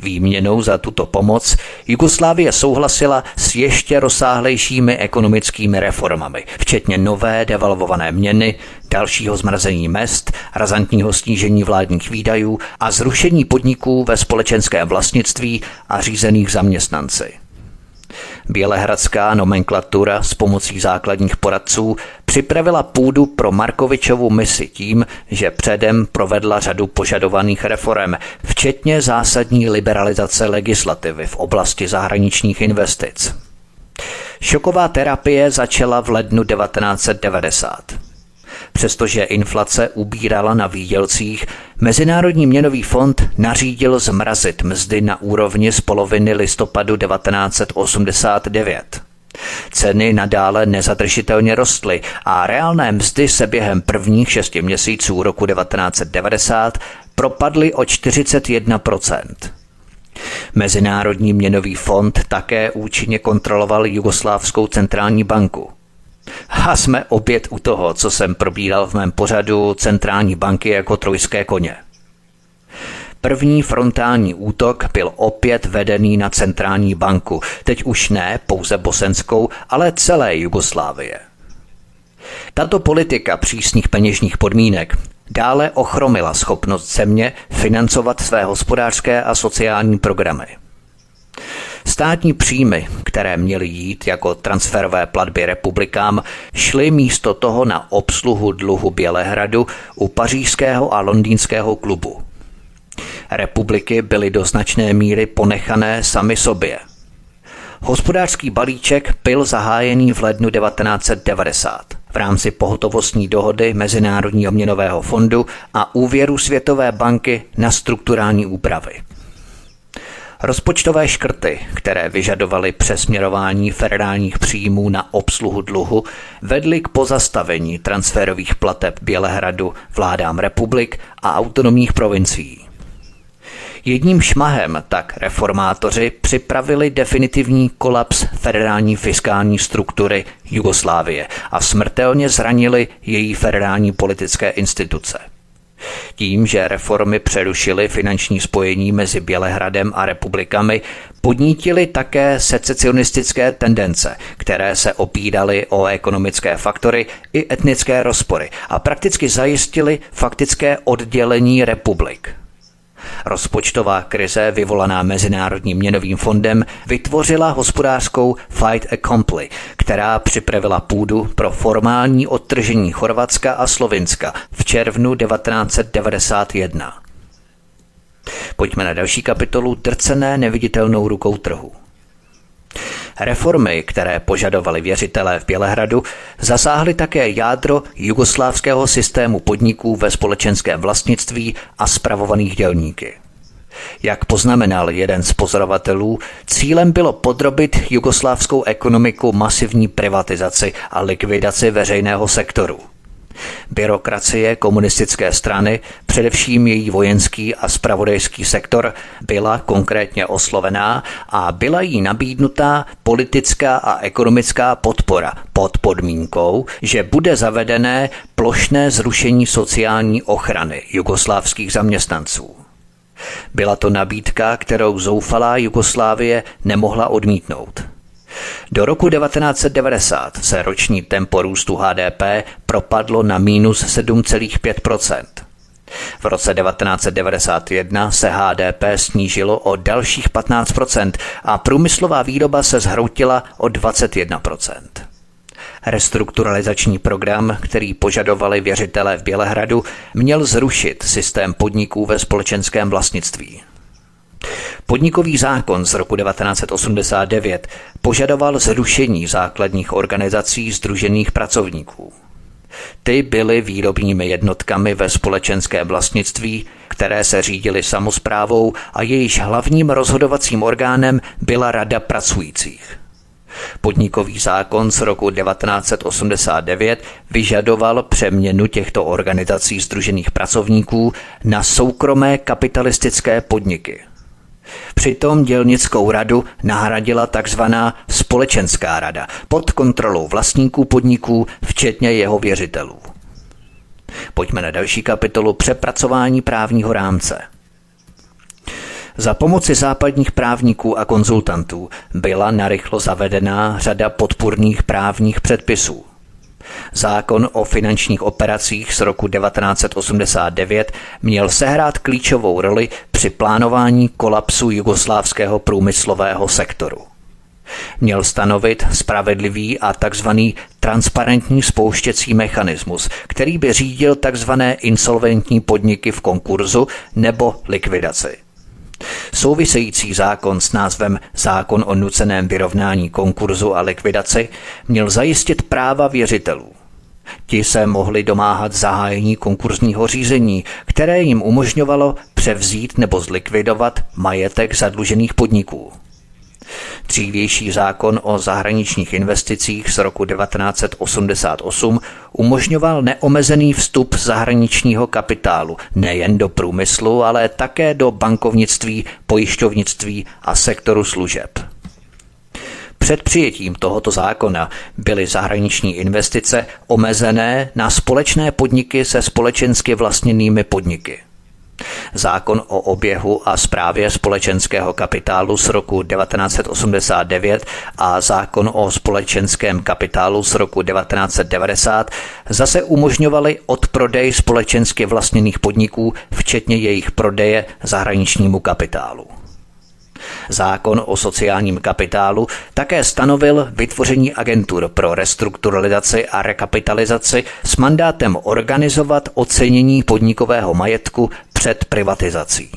Výměnou za tuto pomoc Jugoslávie souhlasila s ještě rozsáhlejšími ekonomickými reformami, včetně nové devalvované měny, dalšího zmrazení mest, razantního snížení vládních výdajů a zrušení podniků ve společenském vlastnictví a řízených zaměstnanci. Bělehradská nomenklatura s pomocí základních poradců připravila půdu pro Markovičovu misi tím, že předem provedla řadu požadovaných reform, včetně zásadní liberalizace legislativy v oblasti zahraničních investic. Šoková terapie začala v lednu 1990. Přestože inflace ubírala na výdělcích, Mezinárodní měnový fond nařídil zmrazit mzdy na úrovni z poloviny listopadu 1989. Ceny nadále nezadržitelně rostly a reálné mzdy se během prvních šesti měsíců roku 1990 propadly o 41% Mezinárodní měnový fond také účinně kontroloval Jugoslávskou centrální banku. A jsme opět u toho, co jsem probíral v mém pořadu centrální banky jako trojské koně. První frontální útok byl opět vedený na centrální banku, teď už ne pouze bosenskou, ale celé Jugoslávie. Tato politika přísných peněžních podmínek dále ochromila schopnost země financovat své hospodářské a sociální programy. Státní příjmy, které měly jít jako transferové platby republikám, šly místo toho na obsluhu dluhu Bělehradu u pařížského a londýnského klubu. Republiky byly do značné míry ponechané sami sobě. Hospodářský balíček byl zahájený v lednu 1990 v rámci pohotovostní dohody Mezinárodního měnového fondu a úvěru Světové banky na strukturální úpravy. Rozpočtové škrty, které vyžadovaly přesměrování federálních příjmů na obsluhu dluhu, vedly k pozastavení transferových plateb Bělehradu vládám republik a autonomních provincií. Jedním šmahem tak reformátoři připravili definitivní kolaps federální fiskální struktury Jugoslávie a smrtelně zranili její federální politické instituce. Tím, že reformy přerušily finanční spojení mezi Bělehradem a republikami, podnítily také secesionistické tendence, které se opídaly o ekonomické faktory i etnické rozpory a prakticky zajistily faktické oddělení republik. Rozpočtová krize vyvolaná Mezinárodním měnovým fondem vytvořila hospodářskou fight accompli, která připravila půdu pro formální odtržení Chorvatska a Slovinska v červnu 1991. Pojďme na další kapitolu Drcené neviditelnou rukou trhu. Reformy, které požadovali věřitelé v Bělehradu, zasáhly také jádro jugoslávského systému podniků ve společenském vlastnictví a spravovaných dělníky. Jak poznamenal jeden z pozorovatelů, cílem bylo podrobit jugoslávskou ekonomiku masivní privatizaci a likvidaci veřejného sektoru. Byrokracie komunistické strany, především její vojenský a spravodajský sektor, byla konkrétně oslovená a byla jí nabídnutá politická a ekonomická podpora pod podmínkou, že bude zavedené plošné zrušení sociální ochrany jugoslávských zaměstnanců. Byla to nabídka, kterou zoufalá Jugoslávie nemohla odmítnout. Do roku 1990 se roční tempo růstu HDP propadlo na minus 7,5% v roce 1991 se HDP snížilo o dalších 15% a průmyslová výroba se zhroutila o 21% Restrukturalizační program, který požadovali věřitelé v Bělehradu, měl zrušit systém podniků ve společenském vlastnictví. Podnikový zákon z roku 1989 požadoval zrušení základních organizací združených pracovníků. Ty byly výrobními jednotkami ve společenské vlastnictví, které se řídily samozprávou a jejíž hlavním rozhodovacím orgánem byla Rada pracujících. Podnikový zákon z roku 1989 vyžadoval přeměnu těchto organizací združených pracovníků na soukromé kapitalistické podniky. Přitom dělnickou radu nahradila takzvaná společenská rada pod kontrolou vlastníků podniků, včetně jeho věřitelů. Pojďme na další kapitolu přepracování právního rámce. Za pomoci západních právníků a konzultantů byla narychlo zavedená řada podpůrných právních předpisů. Zákon o finančních operacích z roku 1989 měl sehrát klíčovou roli při plánování kolapsu jugoslávského průmyslového sektoru. Měl stanovit spravedlivý a takzvaný transparentní spouštěcí mechanismus, který by řídil takzvané insolventní podniky v konkurzu nebo likvidaci. Související zákon s názvem Zákon o nuceném vyrovnání konkurzu a likvidaci měl zajistit práva věřitelů. Ti se mohli domáhat zahájení konkurzního řízení, které jim umožňovalo převzít nebo zlikvidovat majetek zadlužených podniků. Dřívější zákon o zahraničních investicích z roku 1988 umožňoval neomezený vstup zahraničního kapitálu nejen do průmyslu, ale také do bankovnictví, pojišťovnictví a sektoru služeb. Před přijetím tohoto zákona byly zahraniční investice omezené na společné podniky se společensky vlastněnými podniky. Zákon o oběhu a správě společenského kapitálu z roku 1989 a zákon o společenském kapitálu z roku 1990 zase umožňovaly odprodej společensky vlastněných podniků, včetně jejich prodeje zahraničnímu kapitálu. Zákon o sociálním kapitálu také stanovil vytvoření agentur pro restrukturalizaci a rekapitalizaci s mandátem organizovat ocenění podnikového majetku před privatizací.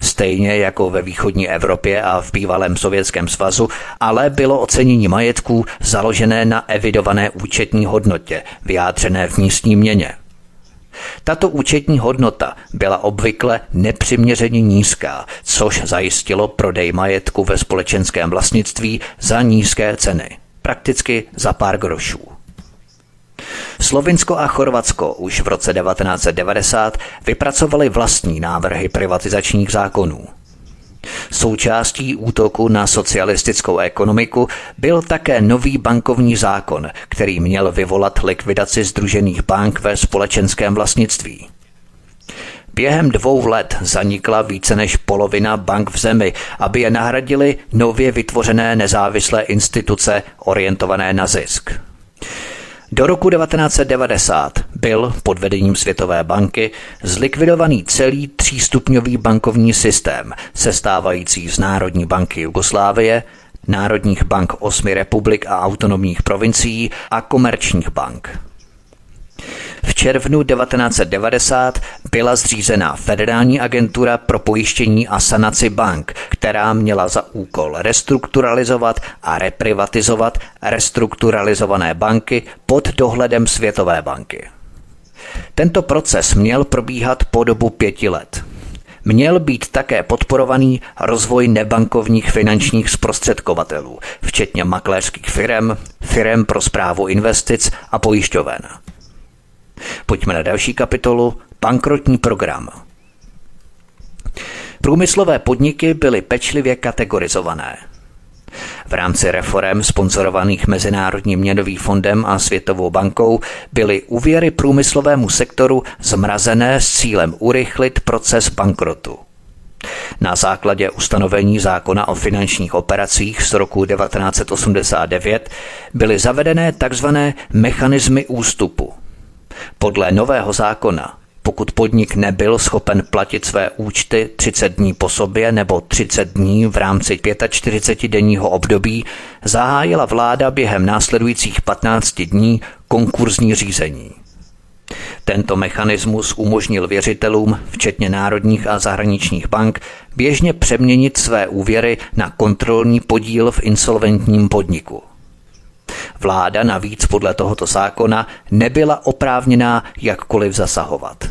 Stejně jako ve východní Evropě a v bývalém Sovětském svazu, ale bylo ocenění majetků založené na evidované účetní hodnotě, vyjádřené v místní měně – tato účetní hodnota byla obvykle nepřiměřeně nízká, což zajistilo prodej majetku ve společenském vlastnictví za nízké ceny, prakticky za pár grošů. Slovinsko a Chorvatsko už v roce 1990 vypracovali vlastní návrhy privatizačních zákonů. Součástí útoku na socialistickou ekonomiku byl také nový bankovní zákon, který měl vyvolat likvidaci združených bank ve společenském vlastnictví. Během dvou let zanikla více než polovina bank v zemi, aby je nahradili nově vytvořené nezávislé instituce orientované na zisk. Do roku 1990 byl pod vedením Světové banky zlikvidovaný celý třístupňový bankovní systém, sestávající z Národní banky Jugoslávie, Národních bank osmi republik a autonomních provincií a komerčních bank. V červnu 1990 byla zřízena Federální agentura pro pojištění a sanaci bank, která měla za úkol restrukturalizovat a reprivatizovat restrukturalizované banky pod dohledem Světové banky. Tento proces měl probíhat po dobu pěti let. Měl být také podporovaný rozvoj nebankovních finančních zprostředkovatelů, včetně makléřských firm, firm pro zprávu investic a pojišťoven. Pojďme na další kapitolu Bankrotní program. Průmyslové podniky byly pečlivě kategorizované. V rámci reform sponzorovaných Mezinárodním měnovým fondem a Světovou bankou byly úvěry průmyslovému sektoru zmrazené s cílem urychlit proces bankrotu. Na základě ustanovení zákona o finančních operacích z roku 1989 byly zavedené tzv. mechanismy ústupu. Podle nového zákona pokud podnik nebyl schopen platit své účty 30 dní po sobě nebo 30 dní v rámci 45-denního období, zahájila vláda během následujících 15 dní konkurzní řízení. Tento mechanismus umožnil věřitelům, včetně národních a zahraničních bank, běžně přeměnit své úvěry na kontrolní podíl v insolventním podniku. Vláda navíc podle tohoto zákona nebyla oprávněná jakkoliv zasahovat.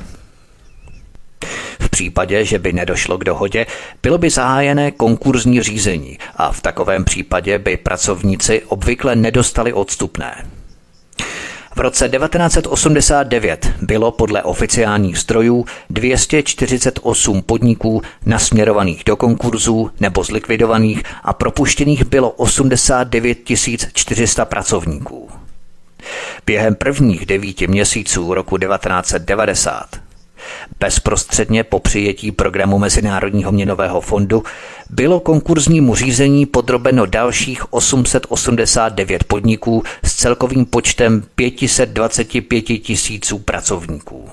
V případě, že by nedošlo k dohodě, bylo by zahájené konkurzní řízení a v takovém případě by pracovníci obvykle nedostali odstupné. V roce 1989 bylo podle oficiálních zdrojů 248 podniků nasměrovaných do konkurzů nebo zlikvidovaných a propuštěných bylo 89 400 pracovníků. Během prvních devíti měsíců roku 1990 Bezprostředně po přijetí programu Mezinárodního měnového fondu bylo konkurznímu řízení podrobeno dalších 889 podniků s celkovým počtem 525 tisíců pracovníků.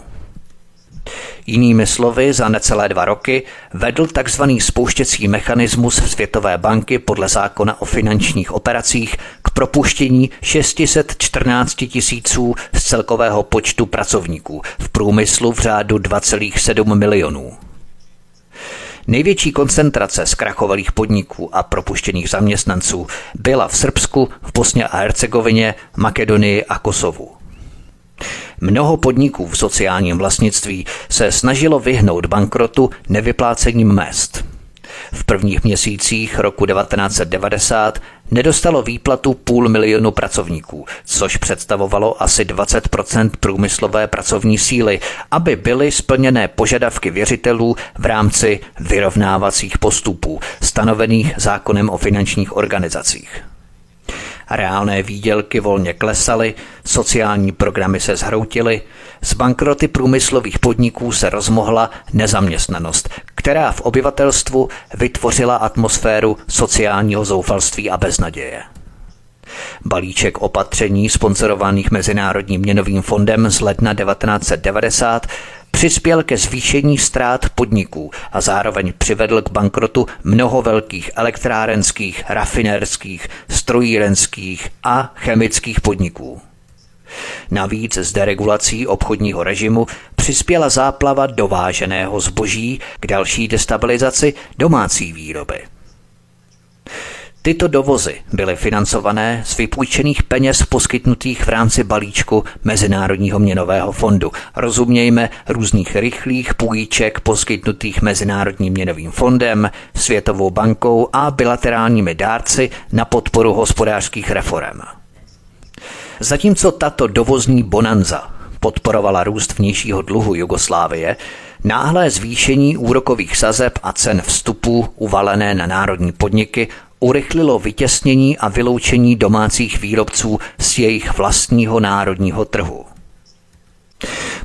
Jinými slovy, za necelé dva roky vedl tzv. spouštěcí mechanismus Světové banky podle zákona o finančních operacích k propuštění 614 tisíců z celkového počtu pracovníků v průmyslu v řádu 2,7 milionů. Největší koncentrace zkrachovalých podniků a propuštěných zaměstnanců byla v Srbsku, v Bosně a Hercegovině, Makedonii a Kosovu. Mnoho podniků v sociálním vlastnictví se snažilo vyhnout bankrotu nevyplácením mest. V prvních měsících roku 1990 nedostalo výplatu půl milionu pracovníků, což představovalo asi 20% průmyslové pracovní síly, aby byly splněné požadavky věřitelů v rámci vyrovnávacích postupů stanovených zákonem o finančních organizacích. Reálné výdělky volně klesaly, sociální programy se zhroutily, z bankroty průmyslových podniků se rozmohla nezaměstnanost, která v obyvatelstvu vytvořila atmosféru sociálního zoufalství a beznaděje. Balíček opatření sponsorovaných Mezinárodním měnovým fondem z ledna 1990 přispěl ke zvýšení ztrát podniků a zároveň přivedl k bankrotu mnoho velkých elektrárenských, rafinerských, strojírenských a chemických podniků. Navíc s deregulací obchodního režimu přispěla záplava dováženého zboží k další destabilizaci domácí výroby. Tyto dovozy byly financované z vypůjčených peněz poskytnutých v rámci balíčku Mezinárodního měnového fondu. Rozumějme různých rychlých půjček poskytnutých Mezinárodním měnovým fondem, Světovou bankou a bilaterálními dárci na podporu hospodářských reform. Zatímco tato dovozní bonanza podporovala růst vnějšího dluhu Jugoslávie, náhlé zvýšení úrokových sazeb a cen vstupů uvalené na národní podniky urychlilo vytěsnění a vyloučení domácích výrobců z jejich vlastního národního trhu.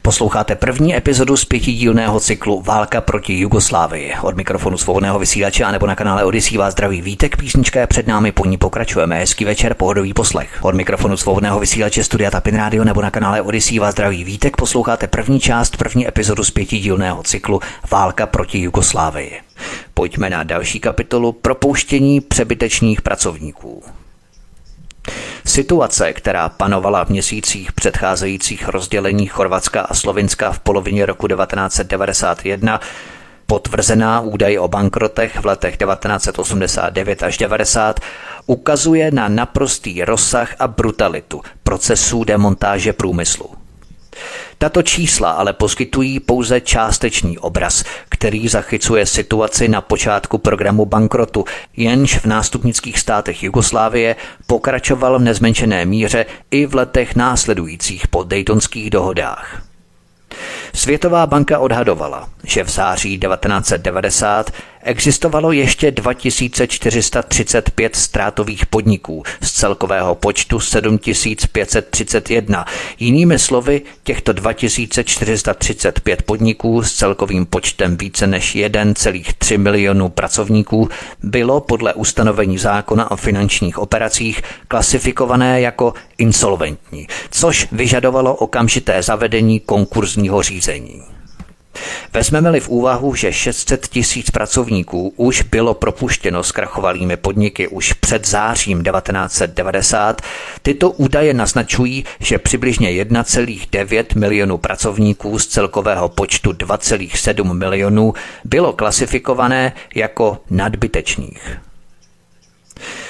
Posloucháte první epizodu z pětidílného cyklu Válka proti Jugoslávii. Od mikrofonu svobodného vysílače a nebo na kanále Odisí vás zdraví Vítek, písnička je před námi, po ní pokračujeme. Hezký večer, pohodový poslech. Od mikrofonu svobodného vysílače Studia Tapin Radio nebo na kanále Odisí vás zdraví Vítek, posloucháte první část, první epizodu z pětidílného cyklu Válka proti Jugoslávii. Pojďme na další kapitolu propouštění přebytečných pracovníků. Situace, která panovala v měsících předcházejících rozdělení Chorvatska a Slovinska v polovině roku 1991, potvrzená údaj o bankrotech v letech 1989 až 90, ukazuje na naprostý rozsah a brutalitu procesů demontáže průmyslu. Tato čísla ale poskytují pouze částečný obraz, který zachycuje situaci na počátku programu bankrotu, jenž v nástupnických státech Jugoslávie pokračoval v nezmenšené míře i v letech následujících po Daytonských dohodách. Světová banka odhadovala, že v září 1990 existovalo ještě 2435 ztrátových podniků z celkového počtu 7531. Jinými slovy, těchto 2435 podniků s celkovým počtem více než 1,3 milionu pracovníků bylo podle ustanovení zákona o finančních operacích klasifikované jako insolventní, což vyžadovalo okamžité zavedení konkurzního řízení. Vezmeme-li v úvahu, že 600 tisíc pracovníků už bylo propuštěno zkrachovalými podniky už před zářím 1990, tyto údaje naznačují, že přibližně 1,9 milionů pracovníků z celkového počtu 2,7 milionů bylo klasifikované jako nadbytečných.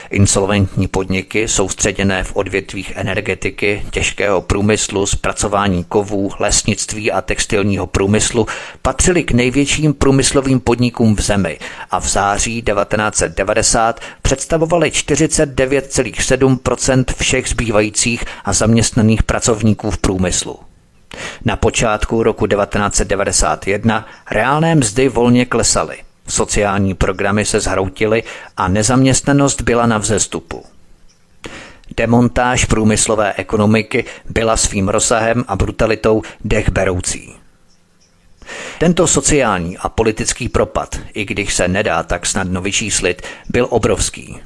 Insolventní podniky soustředěné v odvětvích energetiky, těžkého průmyslu, zpracování kovů, lesnictví a textilního průmyslu patřily k největším průmyslovým podnikům v zemi a v září 1990 představovaly 49,7% všech zbývajících a zaměstnaných pracovníků v průmyslu. Na počátku roku 1991 reálné mzdy volně klesaly. Sociální programy se zhroutily a nezaměstnanost byla na vzestupu. Demontáž průmyslové ekonomiky byla svým rozsahem a brutalitou dechberoucí. Tento sociální a politický propad, i když se nedá tak snadno vyčíslit, byl obrovský.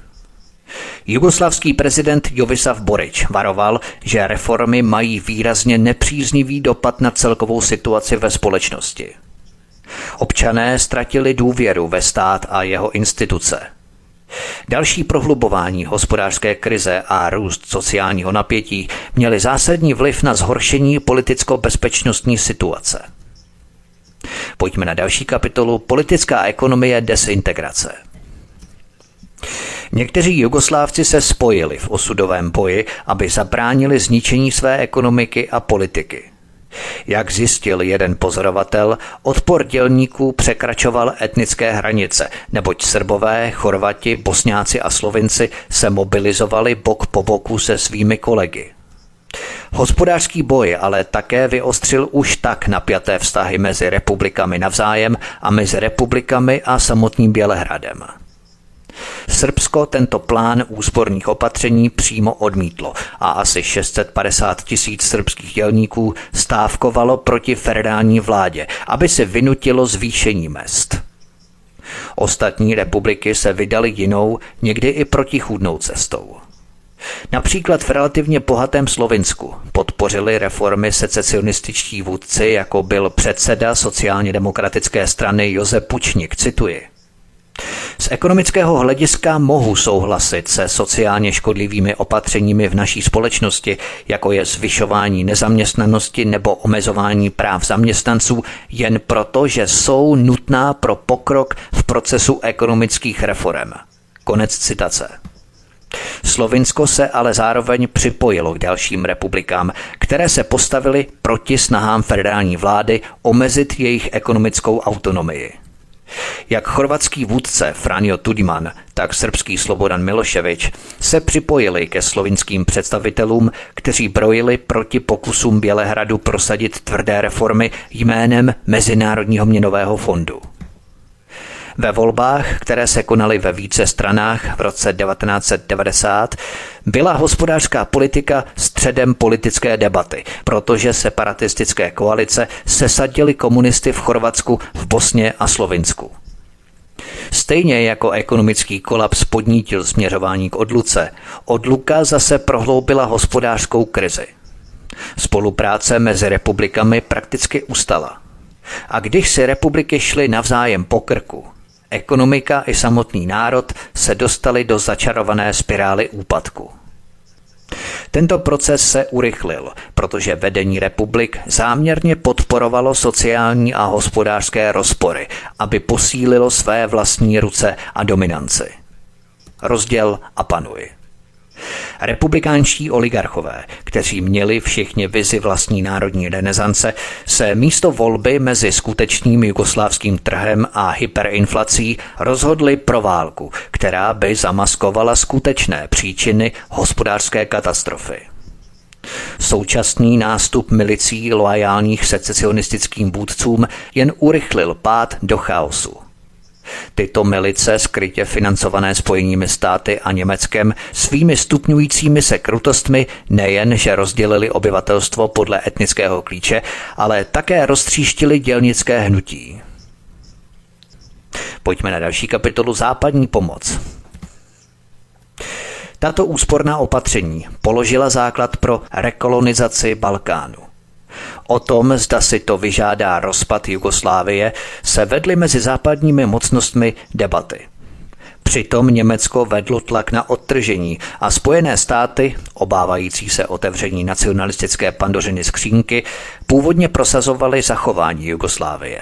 Jugoslavský prezident Jovisav Borič varoval, že reformy mají výrazně nepříznivý dopad na celkovou situaci ve společnosti – Občané ztratili důvěru ve stát a jeho instituce. Další prohlubování hospodářské krize a růst sociálního napětí měly zásadní vliv na zhoršení politicko-bezpečnostní situace. Pojďme na další kapitolu Politická ekonomie desintegrace. Někteří jugoslávci se spojili v osudovém boji, aby zabránili zničení své ekonomiky a politiky – jak zjistil jeden pozorovatel, odpor dělníků překračoval etnické hranice, neboť Srbové, Chorvati, Bosňáci a Slovinci se mobilizovali bok po boku se svými kolegy. Hospodářský boj ale také vyostřil už tak napjaté vztahy mezi republikami navzájem a mezi republikami a samotným Bělehradem. Srbsko tento plán úsporných opatření přímo odmítlo a asi 650 tisíc srbských dělníků stávkovalo proti federální vládě, aby se vynutilo zvýšení mest. Ostatní republiky se vydaly jinou, někdy i protichůdnou cestou. Například v relativně bohatém Slovinsku podpořili reformy secesionističtí vůdci, jako byl předseda sociálně demokratické strany Josef Pučnik, cituji. Z ekonomického hlediska mohu souhlasit se sociálně škodlivými opatřeními v naší společnosti, jako je zvyšování nezaměstnanosti nebo omezování práv zaměstnanců, jen proto, že jsou nutná pro pokrok v procesu ekonomických reform. Konec citace. Slovinsko se ale zároveň připojilo k dalším republikám, které se postavily proti snahám federální vlády omezit jejich ekonomickou autonomii. Jak chorvatský vůdce Franjo Tudman, tak srbský Slobodan Miloševič se připojili ke slovinským představitelům, kteří brojili proti pokusům Bělehradu prosadit tvrdé reformy jménem Mezinárodního měnového fondu. Ve volbách, které se konaly ve více stranách v roce 1990, byla hospodářská politika středem politické debaty, protože separatistické koalice sesadily komunisty v Chorvatsku, v Bosně a Slovinsku. Stejně jako ekonomický kolaps podnítil směřování k odluce, odluka zase prohloubila hospodářskou krizi. Spolupráce mezi republikami prakticky ustala. A když si republiky šly navzájem po krku, Ekonomika i samotný národ se dostali do začarované spirály úpadku. Tento proces se urychlil, protože vedení republik záměrně podporovalo sociální a hospodářské rozpory, aby posílilo své vlastní ruce a dominanci. Rozděl a panuj. Republikánští oligarchové, kteří měli všichni vizi vlastní národní renesance, se místo volby mezi skutečným jugoslávským trhem a hyperinflací rozhodli pro válku, která by zamaskovala skutečné příčiny hospodářské katastrofy. Současný nástup milicí loajálních secesionistickým vůdcům jen urychlil pád do chaosu. Tyto milice, skrytě financované spojeními státy a Německem, svými stupňujícími se krutostmi nejen, že rozdělili obyvatelstvo podle etnického klíče, ale také roztříštili dělnické hnutí. Pojďme na další kapitolu Západní pomoc. Tato úsporná opatření položila základ pro rekolonizaci Balkánu. O tom, zda si to vyžádá rozpad Jugoslávie, se vedly mezi západními mocnostmi debaty. Přitom Německo vedlo tlak na odtržení a Spojené státy, obávající se otevření nacionalistické pandořiny skřínky, původně prosazovaly zachování Jugoslávie.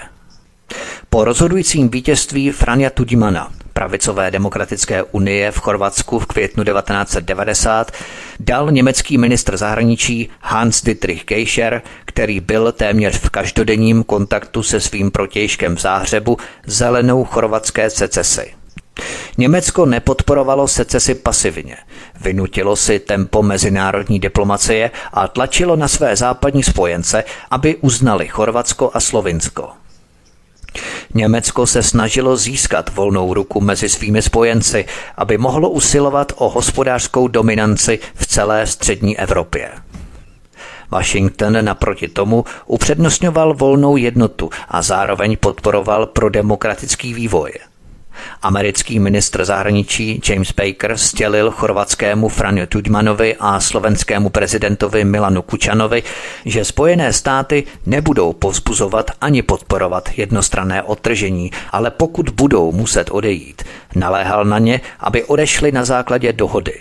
Po rozhodujícím vítězství Franja Tudimana, pravicové demokratické unie v Chorvatsku v květnu 1990, dal německý ministr zahraničí Hans Dietrich Geischer, který byl téměř v každodenním kontaktu se svým protějškem v Záhřebu, zelenou chorvatské secesy. Německo nepodporovalo secesi pasivně, vynutilo si tempo mezinárodní diplomacie a tlačilo na své západní spojence, aby uznali Chorvatsko a Slovinsko. Německo se snažilo získat volnou ruku mezi svými spojenci, aby mohlo usilovat o hospodářskou dominanci v celé střední Evropě. Washington naproti tomu upřednostňoval volnou jednotu a zároveň podporoval prodemokratický vývoj – Americký ministr zahraničí James Baker stělil chorvatskému Franjo Tudmanovi a slovenskému prezidentovi Milanu Kučanovi, že Spojené státy nebudou povzbuzovat ani podporovat jednostranné odtržení, ale pokud budou muset odejít, naléhal na ně, aby odešli na základě dohody.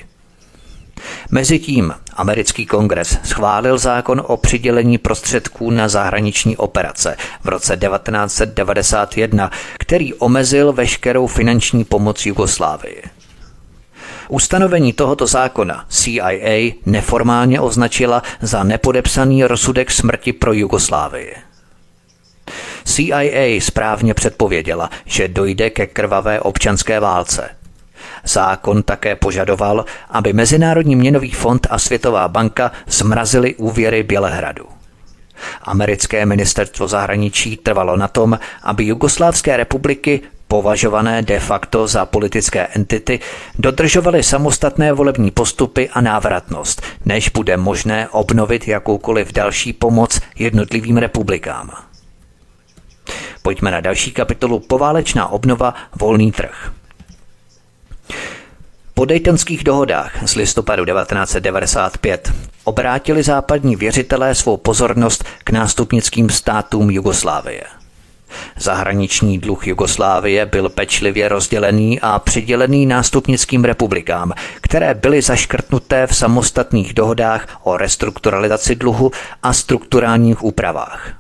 Mezitím americký kongres schválil zákon o přidělení prostředků na zahraniční operace v roce 1991, který omezil veškerou finanční pomoc Jugoslávii. Ustanovení tohoto zákona CIA neformálně označila za nepodepsaný rozsudek smrti pro Jugoslávii. CIA správně předpověděla, že dojde ke krvavé občanské válce – Zákon také požadoval, aby Mezinárodní měnový fond a Světová banka zmrazili úvěry Bělehradu. Americké ministerstvo zahraničí trvalo na tom, aby Jugoslávské republiky považované de facto za politické entity, dodržovaly samostatné volební postupy a návratnost, než bude možné obnovit jakoukoliv další pomoc jednotlivým republikám. Pojďme na další kapitolu Poválečná obnova volný trh. Po Daytonských dohodách z listopadu 1995 obrátili západní věřitelé svou pozornost k nástupnickým státům Jugoslávie. Zahraniční dluh Jugoslávie byl pečlivě rozdělený a přidělený nástupnickým republikám, které byly zaškrtnuté v samostatných dohodách o restrukturalizaci dluhu a strukturálních úpravách.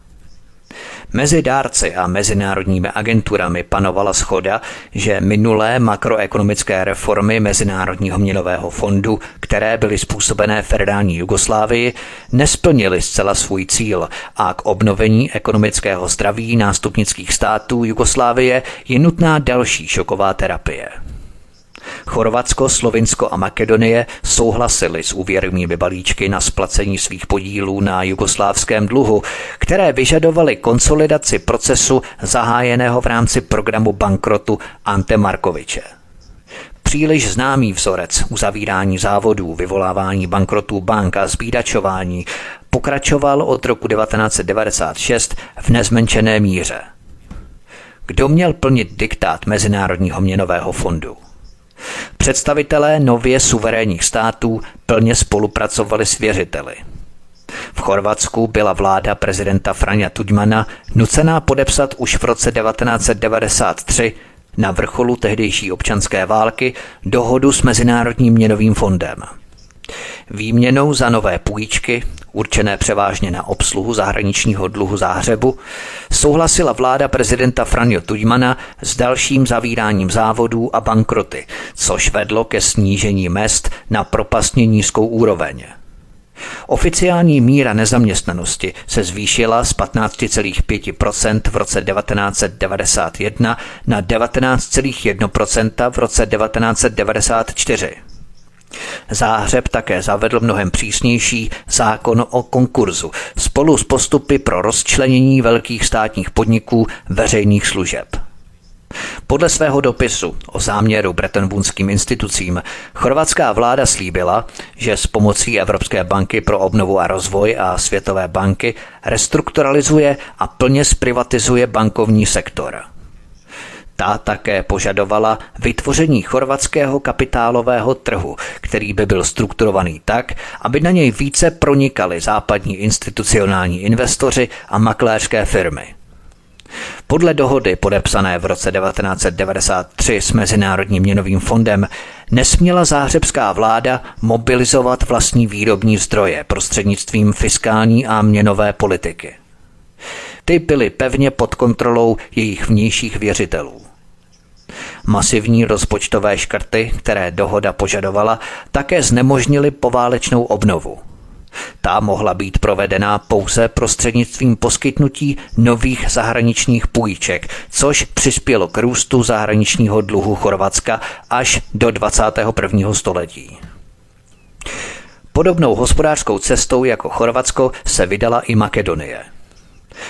Mezi dárci a mezinárodními agenturami panovala schoda, že minulé makroekonomické reformy Mezinárodního měnového fondu, které byly způsobené federální Jugoslávii, nesplnily zcela svůj cíl a k obnovení ekonomického zdraví nástupnických států Jugoslávie je nutná další šoková terapie. Chorvatsko, Slovinsko a Makedonie souhlasili s úvěrovými balíčky na splacení svých podílů na jugoslávském dluhu, které vyžadovaly konsolidaci procesu zahájeného v rámci programu bankrotu Ante Markoviče. Příliš známý vzorec uzavírání závodů, vyvolávání bankrotů bank a zbídačování pokračoval od roku 1996 v nezmenšené míře. Kdo měl plnit diktát Mezinárodního měnového fondu? Představitelé nově suverénních států plně spolupracovali s věřiteli. V Chorvatsku byla vláda prezidenta Franja Tudmana nucená podepsat už v roce 1993 na vrcholu tehdejší občanské války dohodu s Mezinárodním měnovým fondem. Výměnou za nové půjčky, určené převážně na obsluhu zahraničního dluhu záhřebu, souhlasila vláda prezidenta Franjo Tudjmana s dalším zavíráním závodů a bankroty, což vedlo ke snížení mest na propastně nízkou úroveň. Oficiální míra nezaměstnanosti se zvýšila z 15,5% v roce 1991 na 19,1% v roce 1994. Záhřeb také zavedl mnohem přísnější zákon o konkurzu spolu s postupy pro rozčlenění velkých státních podniků veřejných služeb. Podle svého dopisu o záměru Bretton Woodským institucím chorvatská vláda slíbila, že s pomocí Evropské banky pro obnovu a rozvoj a Světové banky restrukturalizuje a plně zprivatizuje bankovní sektor. Ta také požadovala vytvoření chorvatského kapitálového trhu, který by byl strukturovaný tak, aby na něj více pronikali západní institucionální investoři a makléřské firmy. Podle dohody podepsané v roce 1993 s Mezinárodním měnovým fondem nesměla záhřebská vláda mobilizovat vlastní výrobní zdroje prostřednictvím fiskální a měnové politiky. Ty byly pevně pod kontrolou jejich vnějších věřitelů. Masivní rozpočtové škrty, které dohoda požadovala, také znemožnily poválečnou obnovu – ta mohla být provedena pouze prostřednictvím poskytnutí nových zahraničních půjček, což přispělo k růstu zahraničního dluhu Chorvatska až do 21. století. Podobnou hospodářskou cestou jako Chorvatsko se vydala i Makedonie –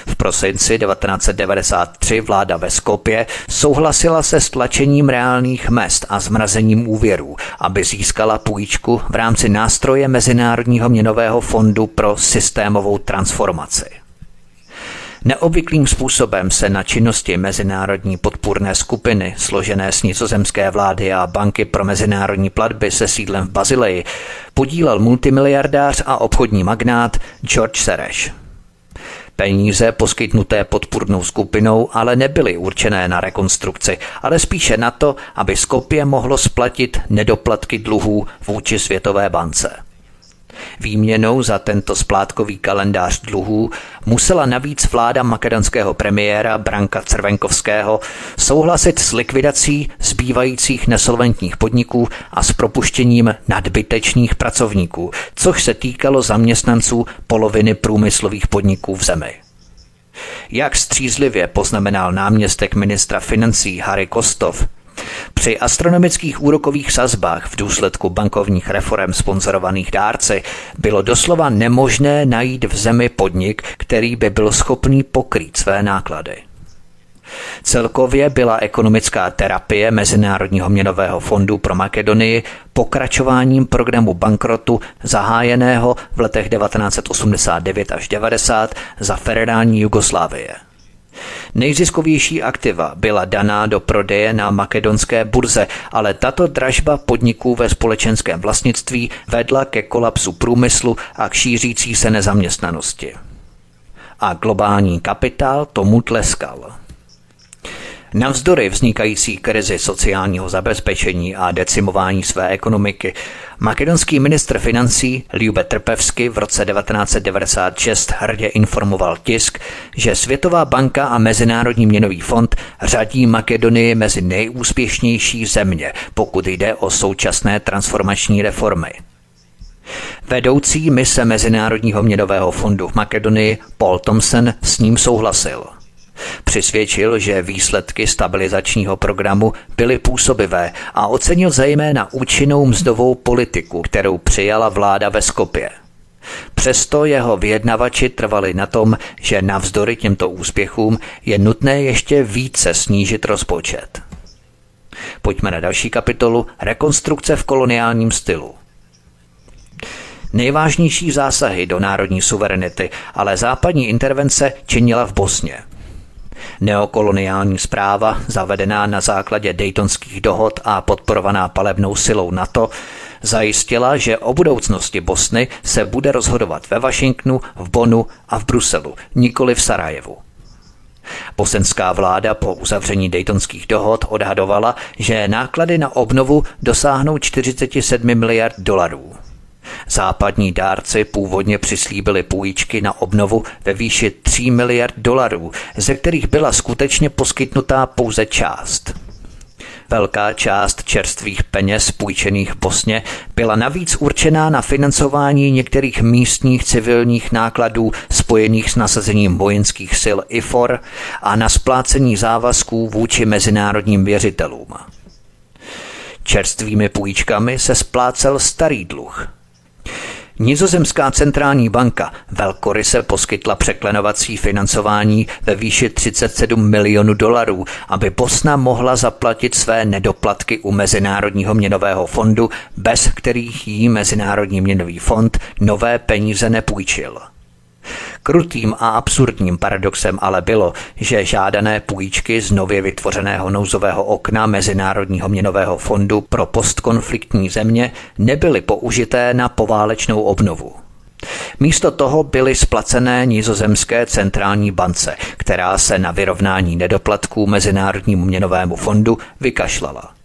v prosinci 1993 vláda ve Skopě souhlasila se stlačením reálných mest a zmrazením úvěrů, aby získala půjčku v rámci nástroje Mezinárodního měnového fondu pro systémovou transformaci. Neobvyklým způsobem se na činnosti mezinárodní podpůrné skupiny, složené z nizozemské vlády a banky pro mezinárodní platby se sídlem v Bazileji, podílel multimiliardář a obchodní magnát George Sereš. Peníze poskytnuté podpůrnou skupinou ale nebyly určené na rekonstrukci, ale spíše na to, aby Skopje mohlo splatit nedoplatky dluhů vůči Světové bance. Výměnou za tento splátkový kalendář dluhů musela navíc vláda makedonského premiéra Branka Crvenkovského souhlasit s likvidací zbývajících nesolventních podniků a s propuštěním nadbytečných pracovníků, což se týkalo zaměstnanců poloviny průmyslových podniků v zemi. Jak střízlivě poznamenal náměstek ministra financí Harry Kostov, při astronomických úrokových sazbách v důsledku bankovních reform sponzorovaných dárci bylo doslova nemožné najít v zemi podnik, který by byl schopný pokrýt své náklady. Celkově byla ekonomická terapie Mezinárodního měnového fondu pro Makedonii pokračováním programu bankrotu zahájeného v letech 1989 až 90 za federální Jugoslávie. Nejziskovější aktiva byla daná do prodeje na makedonské burze, ale tato dražba podniků ve společenském vlastnictví vedla ke kolapsu průmyslu a k šířící se nezaměstnanosti. A globální kapitál tomu tleskal. Navzdory vznikající krizi sociálního zabezpečení a decimování své ekonomiky, makedonský ministr financí Ljube Trpevsky v roce 1996 hrdě informoval tisk, že Světová banka a Mezinárodní měnový fond řadí Makedonii mezi nejúspěšnější země, pokud jde o současné transformační reformy. Vedoucí mise Mezinárodního měnového fondu v Makedonii Paul Thompson s ním souhlasil – Přisvědčil, že výsledky stabilizačního programu byly působivé a ocenil zejména účinnou mzdovou politiku, kterou přijala vláda ve Skopě. Přesto jeho vyjednavači trvali na tom, že navzdory těmto úspěchům je nutné ještě více snížit rozpočet. Pojďme na další kapitolu Rekonstrukce v koloniálním stylu. Nejvážnější zásahy do národní suverenity ale západní intervence činila v Bosně – Neokoloniální zpráva, zavedená na základě Daytonských dohod a podporovaná palebnou silou NATO, zajistila, že o budoucnosti Bosny se bude rozhodovat ve Washingtonu, v Bonu a v Bruselu, nikoli v Sarajevu. Bosenská vláda po uzavření Daytonských dohod odhadovala, že náklady na obnovu dosáhnou 47 miliard dolarů. Západní dárci původně přislíbili půjčky na obnovu ve výši 3 miliard dolarů, ze kterých byla skutečně poskytnutá pouze část. Velká část čerstvých peněz půjčených Bosně byla navíc určená na financování některých místních civilních nákladů spojených s nasazením vojenských sil IFOR a na splácení závazků vůči mezinárodním věřitelům. Čerstvými půjčkami se splácel starý dluh – Nizozemská centrální banka velkoryse poskytla překlenovací financování ve výši 37 milionů dolarů, aby Bosna mohla zaplatit své nedoplatky u Mezinárodního měnového fondu, bez kterých jí Mezinárodní měnový fond nové peníze nepůjčil. Krutým a absurdním paradoxem ale bylo, že žádané půjčky z nově vytvořeného nouzového okna Mezinárodního měnového fondu pro postkonfliktní země nebyly použité na poválečnou obnovu. Místo toho byly splacené nizozemské centrální bance, která se na vyrovnání nedoplatků Mezinárodnímu měnovému fondu vykašlala.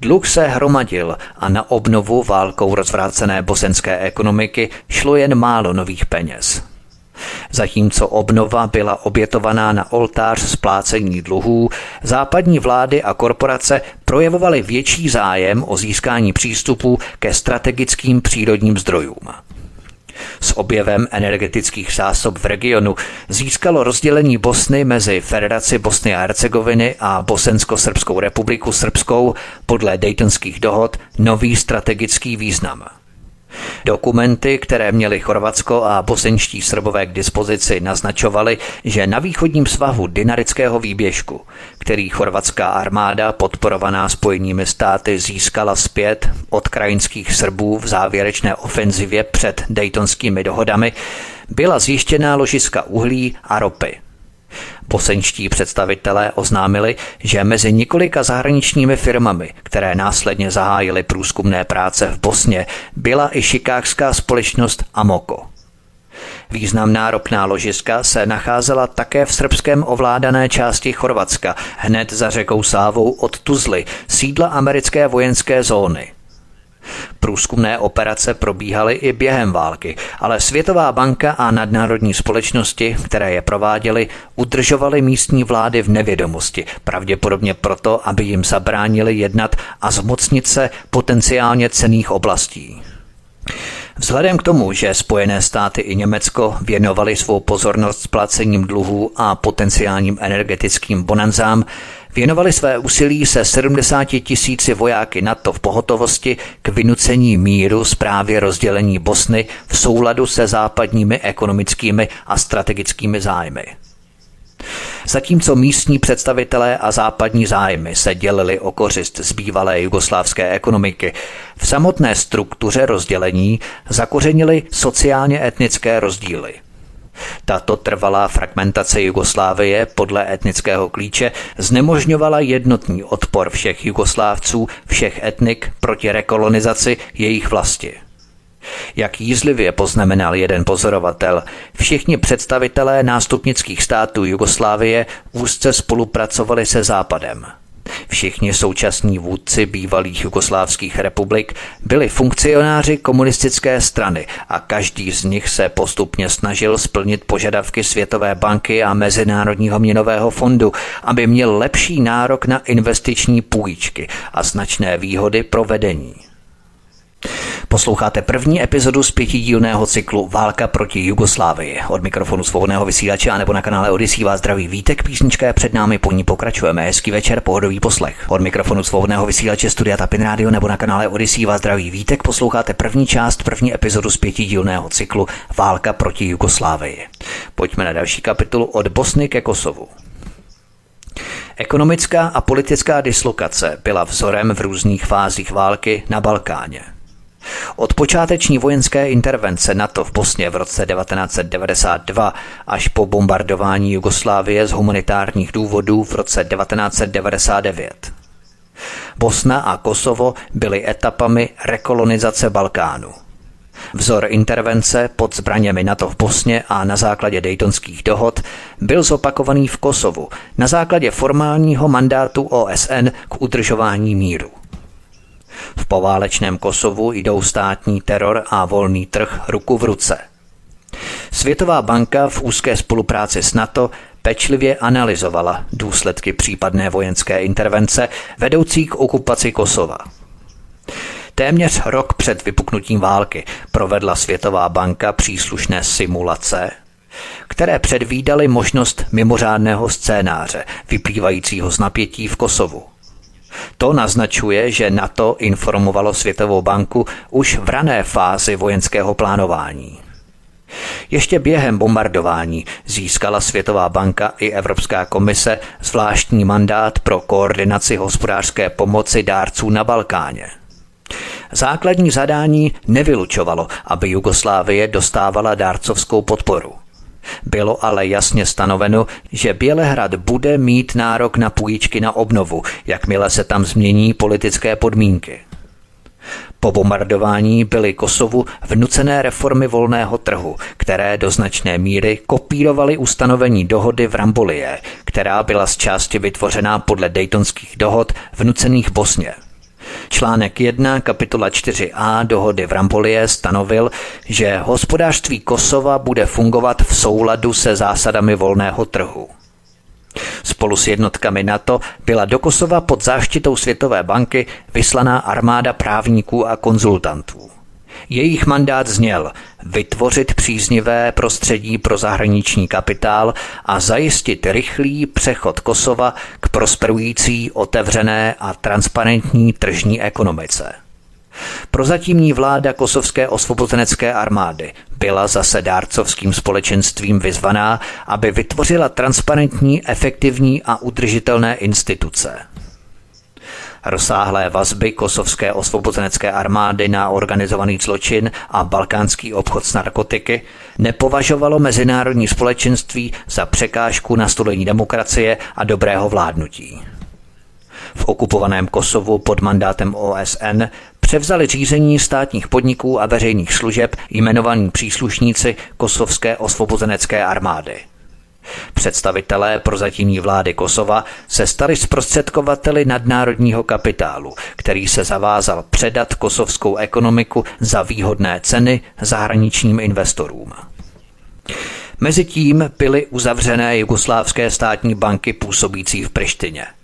Dluh se hromadil a na obnovu válkou rozvrácené bosenské ekonomiky šlo jen málo nových peněz. Zatímco obnova byla obětovaná na oltář splácení dluhů, západní vlády a korporace projevovaly větší zájem o získání přístupu ke strategickým přírodním zdrojům. S objevem energetických zásob v regionu získalo rozdělení Bosny mezi Federaci Bosny a Hercegoviny a Bosensko-Srbskou republiku Srbskou podle Daytonských dohod nový strategický význam – Dokumenty, které měly Chorvatsko a bosenští Srbové k dispozici, naznačovaly, že na východním svahu Dinarického výběžku, který chorvatská armáda podporovaná spojenými státy získala zpět od krajinských Srbů v závěrečné ofenzivě před Daytonskými dohodami, byla zjištěná ložiska uhlí a ropy – Bosenští představitelé oznámili, že mezi několika zahraničními firmami, které následně zahájily průzkumné práce v Bosně, byla i šikákská společnost Amoko. Významná ropná ložiska se nacházela také v srbském ovládané části Chorvatska, hned za řekou Sávou od Tuzly, sídla americké vojenské zóny – Průzkumné operace probíhaly i během války, ale Světová banka a nadnárodní společnosti, které je prováděly, udržovaly místní vlády v nevědomosti, pravděpodobně proto, aby jim zabránili jednat a zmocnit se potenciálně cených oblastí. Vzhledem k tomu, že Spojené státy i Německo věnovali svou pozornost splacením dluhů a potenciálním energetickým bonanzám, věnovali své úsilí se 70 tisíci vojáky NATO v pohotovosti k vynucení míru zprávě rozdělení Bosny v souladu se západními ekonomickými a strategickými zájmy. Zatímco místní představitelé a západní zájmy se dělili o kořist z bývalé jugoslávské ekonomiky, v samotné struktuře rozdělení zakořenili sociálně etnické rozdíly – tato trvalá fragmentace Jugoslávie podle etnického klíče znemožňovala jednotný odpor všech Jugoslávců, všech etnik proti rekolonizaci jejich vlasti. Jak jízlivě poznamenal jeden pozorovatel, všichni představitelé nástupnických států Jugoslávie úzce spolupracovali se Západem – Všichni současní vůdci bývalých jugoslávských republik byli funkcionáři komunistické strany a každý z nich se postupně snažil splnit požadavky Světové banky a Mezinárodního měnového fondu, aby měl lepší nárok na investiční půjčky a značné výhody pro vedení. Posloucháte první epizodu z pětidílného cyklu Válka proti Jugoslávii. Od mikrofonu svobodného vysílače nebo na kanále Odisí vás zdraví Vítek, písnička je před námi, po ní pokračujeme. Hezký večer, pohodový poslech. Od mikrofonu svobodného vysílače Studia Tapin Radio nebo na kanále Odisí vás zdraví Vítek, posloucháte první část, první epizodu z pětidílného cyklu Válka proti Jugoslávii. Pojďme na další kapitolu od Bosny ke Kosovu. Ekonomická a politická dislokace byla vzorem v různých fázích války na Balkáně. Od počáteční vojenské intervence NATO v Bosně v roce 1992 až po bombardování Jugoslávie z humanitárních důvodů v roce 1999. Bosna a Kosovo byly etapami rekolonizace Balkánu. Vzor intervence pod zbraněmi NATO v Bosně a na základě Daytonských dohod byl zopakovaný v Kosovu na základě formálního mandátu OSN k udržování míru. V poválečném Kosovu jdou státní teror a volný trh ruku v ruce. Světová banka v úzké spolupráci s NATO pečlivě analyzovala důsledky případné vojenské intervence vedoucí k okupaci Kosova. Téměř rok před vypuknutím války provedla Světová banka příslušné simulace, které předvídaly možnost mimořádného scénáře vyplývajícího z napětí v Kosovu. To naznačuje, že NATO informovalo Světovou banku už v rané fázi vojenského plánování. Ještě během bombardování získala Světová banka i Evropská komise zvláštní mandát pro koordinaci hospodářské pomoci dárců na Balkáně. Základní zadání nevylučovalo, aby Jugoslávie dostávala dárcovskou podporu. Bylo ale jasně stanoveno, že Bělehrad bude mít nárok na půjčky na obnovu, jakmile se tam změní politické podmínky. Po bombardování byly Kosovu vnucené reformy volného trhu, které do značné míry kopírovaly ustanovení dohody v Rambolie, která byla z části vytvořená podle Daytonských dohod vnucených Bosně. Článek 1, kapitola 4a dohody v Rambolie stanovil, že hospodářství Kosova bude fungovat v souladu se zásadami volného trhu. Spolu s jednotkami NATO byla do Kosova pod záštitou Světové banky vyslaná armáda právníků a konzultantů. Jejich mandát zněl vytvořit příznivé prostředí pro zahraniční kapitál a zajistit rychlý přechod Kosova k prosperující, otevřené a transparentní tržní ekonomice. Prozatímní vláda kosovské osvobozenecké armády byla zase dárcovským společenstvím vyzvaná, aby vytvořila transparentní, efektivní a udržitelné instituce. Rozsáhlé vazby kosovské osvobozenecké armády na organizovaný zločin a balkánský obchod s narkotiky nepovažovalo mezinárodní společenství za překážku nastolení demokracie a dobrého vládnutí. V okupovaném Kosovu pod mandátem OSN převzali řízení státních podniků a veřejných služeb jmenovaní příslušníci kosovské osvobozenecké armády. Představitelé prozatímní vlády Kosova se stali zprostředkovateli nadnárodního kapitálu, který se zavázal předat kosovskou ekonomiku za výhodné ceny zahraničním investorům. Mezitím byly uzavřené jugoslávské státní banky působící v Prištině –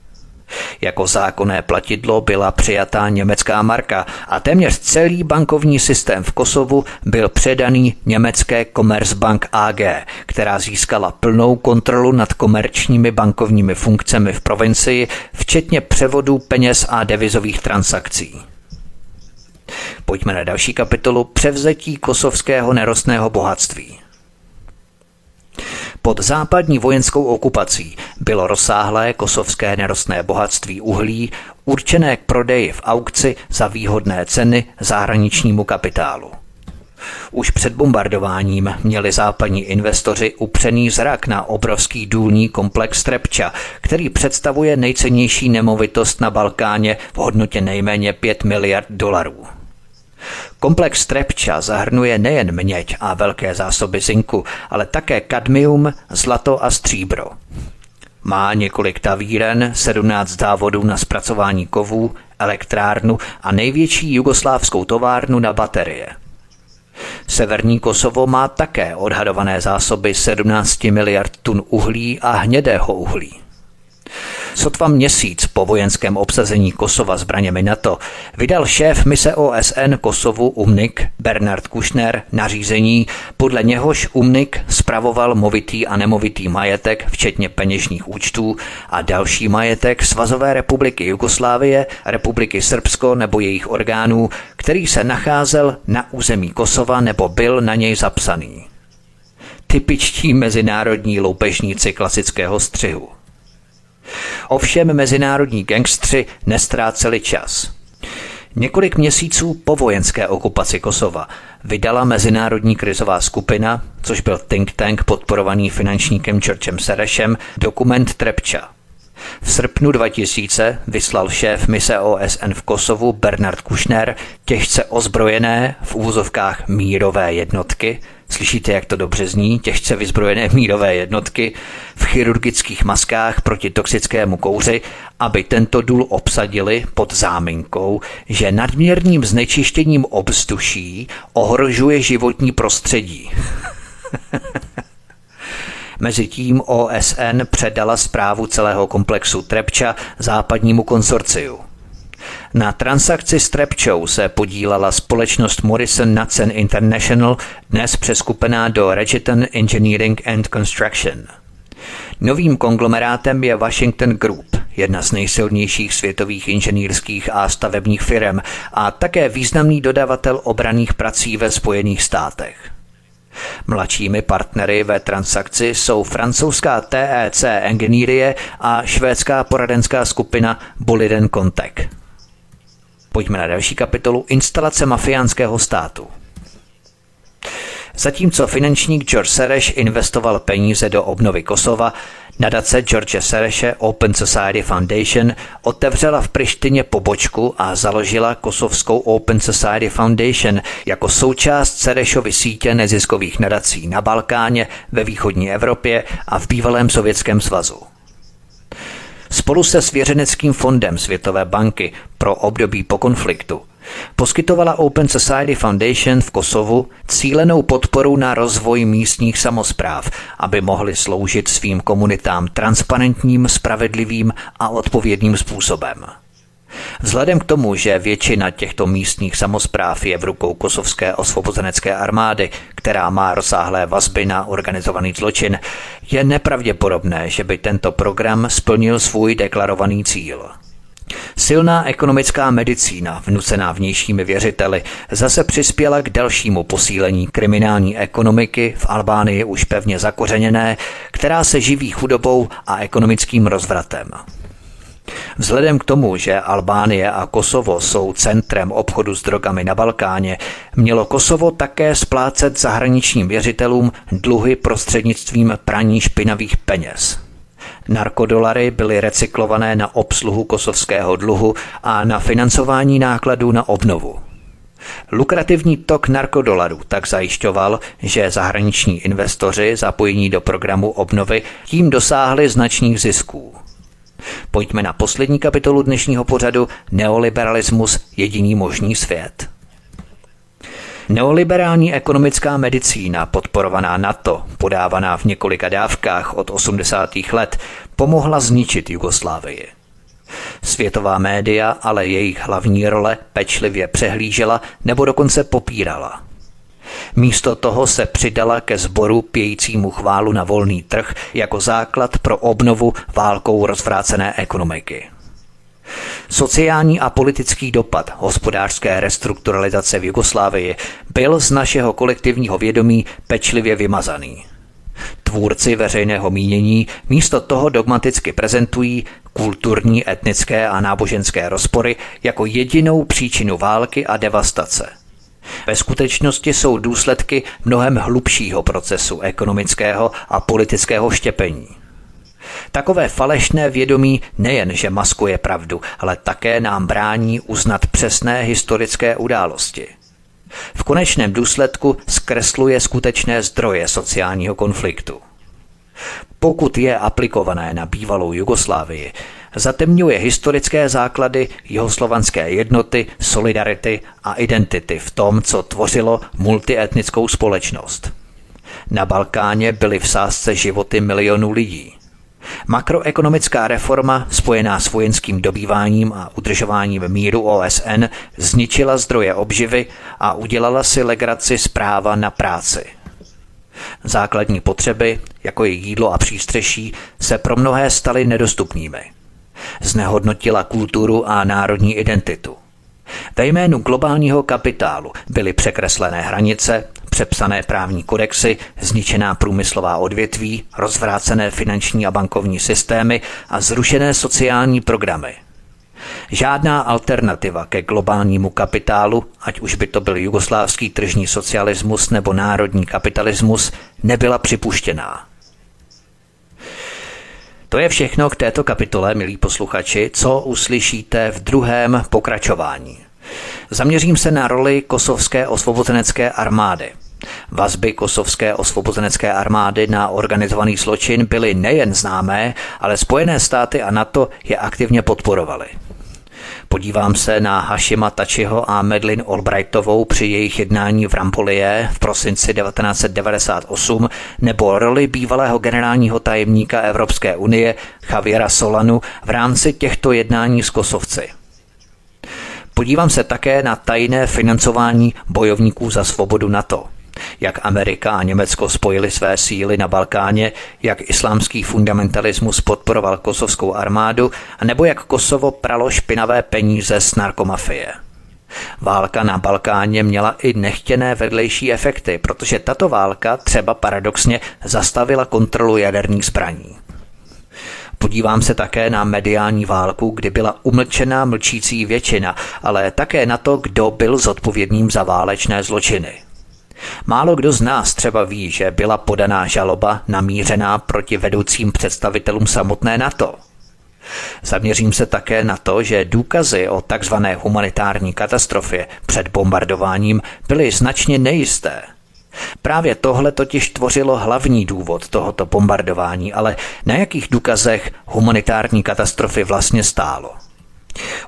jako zákonné platidlo byla přijatá německá marka a téměř celý bankovní systém v Kosovu byl předaný německé Commerzbank AG, která získala plnou kontrolu nad komerčními bankovními funkcemi v provincii, včetně převodu peněz a devizových transakcí. Pojďme na další kapitolu Převzetí kosovského nerostného bohatství. Pod západní vojenskou okupací bylo rozsáhlé kosovské nerostné bohatství uhlí určené k prodeji v aukci za výhodné ceny zahraničnímu kapitálu. Už před bombardováním měli západní investoři upřený zrak na obrovský důlní komplex Trepča, který představuje nejcennější nemovitost na Balkáně v hodnotě nejméně 5 miliard dolarů. Komplex Trepča zahrnuje nejen měď a velké zásoby zinku, ale také kadmium, zlato a stříbro. Má několik tavíren, 17 závodů na zpracování kovů, elektrárnu a největší jugoslávskou továrnu na baterie. Severní Kosovo má také odhadované zásoby 17 miliard tun uhlí a hnědého uhlí. Sotva měsíc po vojenském obsazení Kosova zbraněmi NATO vydal šéf mise OSN Kosovu UMNIK Bernard Kushner nařízení, podle něhož UMNIK spravoval movitý a nemovitý majetek, včetně peněžních účtů a další majetek Svazové republiky Jugoslávie, republiky Srbsko nebo jejich orgánů, který se nacházel na území Kosova nebo byl na něj zapsaný typičtí mezinárodní loupežníci klasického střihu. Ovšem mezinárodní gangstři nestráceli čas. Několik měsíců po vojenské okupaci Kosova vydala Mezinárodní krizová skupina, což byl think tank podporovaný finančníkem Churchem Serešem, dokument Trepča. V srpnu 2000 vyslal šéf mise OSN v Kosovu Bernard Kushner těžce ozbrojené v úvozovkách mírové jednotky Slyšíte, jak to dobře zní? Těžce vyzbrojené mírové jednotky v chirurgických maskách proti toxickému kouři, aby tento důl obsadili pod záminkou, že nadměrným znečištěním obzduší ohrožuje životní prostředí. Mezitím OSN předala zprávu celého komplexu Trepča západnímu konsorciu. Na transakci s Trepčou se podílala společnost Morrison Knudsen International, dnes přeskupená do Regiton Engineering and Construction. Novým konglomerátem je Washington Group, jedna z nejsilnějších světových inženýrských a stavebních firm a také významný dodavatel obraných prací ve Spojených státech. Mladšími partnery ve transakci jsou francouzská TEC Engineerie a švédská poradenská skupina Boliden Contec. Pojďme na další kapitolu Instalace mafiánského státu. Zatímco finančník George Sereš investoval peníze do obnovy Kosova, nadace George Sereše Open Society Foundation otevřela v Prištině pobočku a založila kosovskou Open Society Foundation jako součást Serešovy sítě neziskových nadací na Balkáně, ve východní Evropě a v bývalém Sovětském svazu. Spolu se Svěřeneckým fondem Světové banky pro období po konfliktu poskytovala Open Society Foundation v Kosovu cílenou podporu na rozvoj místních samozpráv, aby mohly sloužit svým komunitám transparentním, spravedlivým a odpovědným způsobem. Vzhledem k tomu, že většina těchto místních samozpráv je v rukou kosovské osvobozenecké armády, která má rozsáhlé vazby na organizovaný zločin, je nepravděpodobné, že by tento program splnil svůj deklarovaný cíl. Silná ekonomická medicína, vnucená vnějšími věřiteli, zase přispěla k dalšímu posílení kriminální ekonomiky v Albánii už pevně zakořeněné, která se živí chudobou a ekonomickým rozvratem. Vzhledem k tomu, že Albánie a Kosovo jsou centrem obchodu s drogami na Balkáně, mělo Kosovo také splácet zahraničním věřitelům dluhy prostřednictvím praní špinavých peněz. Narkodolary byly recyklované na obsluhu kosovského dluhu a na financování nákladů na obnovu. Lukrativní tok narkodolarů tak zajišťoval, že zahraniční investoři zapojení do programu obnovy tím dosáhli značných zisků. Pojďme na poslední kapitolu dnešního pořadu Neoliberalismus jediný možný svět. Neoliberální ekonomická medicína, podporovaná NATO, podávaná v několika dávkách od 80. let, pomohla zničit Jugoslávii. Světová média ale jejich hlavní role pečlivě přehlížela nebo dokonce popírala. Místo toho se přidala ke sboru pějícímu chválu na volný trh jako základ pro obnovu válkou rozvrácené ekonomiky. Sociální a politický dopad hospodářské restrukturalizace v Jugoslávii byl z našeho kolektivního vědomí pečlivě vymazaný. Tvůrci veřejného mínění místo toho dogmaticky prezentují kulturní, etnické a náboženské rozpory jako jedinou příčinu války a devastace. Ve skutečnosti jsou důsledky mnohem hlubšího procesu ekonomického a politického štěpení. Takové falešné vědomí nejen, že maskuje pravdu, ale také nám brání uznat přesné historické události. V konečném důsledku zkresluje skutečné zdroje sociálního konfliktu. Pokud je aplikované na bývalou Jugoslávii, zatemňuje historické základy jihoslovanské jednoty, solidarity a identity v tom, co tvořilo multietnickou společnost. Na Balkáně byly v sázce životy milionů lidí. Makroekonomická reforma spojená s vojenským dobýváním a udržováním míru OSN zničila zdroje obživy a udělala si legraci zpráva na práci. Základní potřeby, jako je jídlo a přístřeší, se pro mnohé staly nedostupnými. Znehodnotila kulturu a národní identitu. Ve jménu globálního kapitálu byly překreslené hranice, přepsané právní kodexy, zničená průmyslová odvětví, rozvrácené finanční a bankovní systémy a zrušené sociální programy. Žádná alternativa ke globálnímu kapitálu, ať už by to byl jugoslávský tržní socialismus nebo národní kapitalismus, nebyla připuštěná. To je všechno k této kapitole, milí posluchači, co uslyšíte v druhém pokračování. Zaměřím se na roli kosovské osvobozenecké armády – Vazby kosovské osvobozenecké armády na organizovaný zločin byly nejen známé, ale Spojené státy a NATO je aktivně podporovaly. Podívám se na Hashima Tačiho a Medlin Albrightovou při jejich jednání v Rampolie v prosinci 1998 nebo roli bývalého generálního tajemníka Evropské unie Javiera Solanu v rámci těchto jednání s Kosovci. Podívám se také na tajné financování bojovníků za svobodu NATO – jak Amerika a Německo spojili své síly na Balkáně, jak islámský fundamentalismus podporoval kosovskou armádu, nebo jak Kosovo pralo špinavé peníze z narkomafie. Válka na Balkáně měla i nechtěné vedlejší efekty, protože tato válka třeba paradoxně zastavila kontrolu jaderných zbraní. Podívám se také na mediální válku, kdy byla umlčená mlčící většina, ale také na to, kdo byl zodpovědným za válečné zločiny. Málo kdo z nás třeba ví, že byla podaná žaloba namířená proti vedoucím představitelům samotné NATO. Zaměřím se také na to, že důkazy o takzvané humanitární katastrofě před bombardováním byly značně nejisté. Právě tohle totiž tvořilo hlavní důvod tohoto bombardování, ale na jakých důkazech humanitární katastrofy vlastně stálo?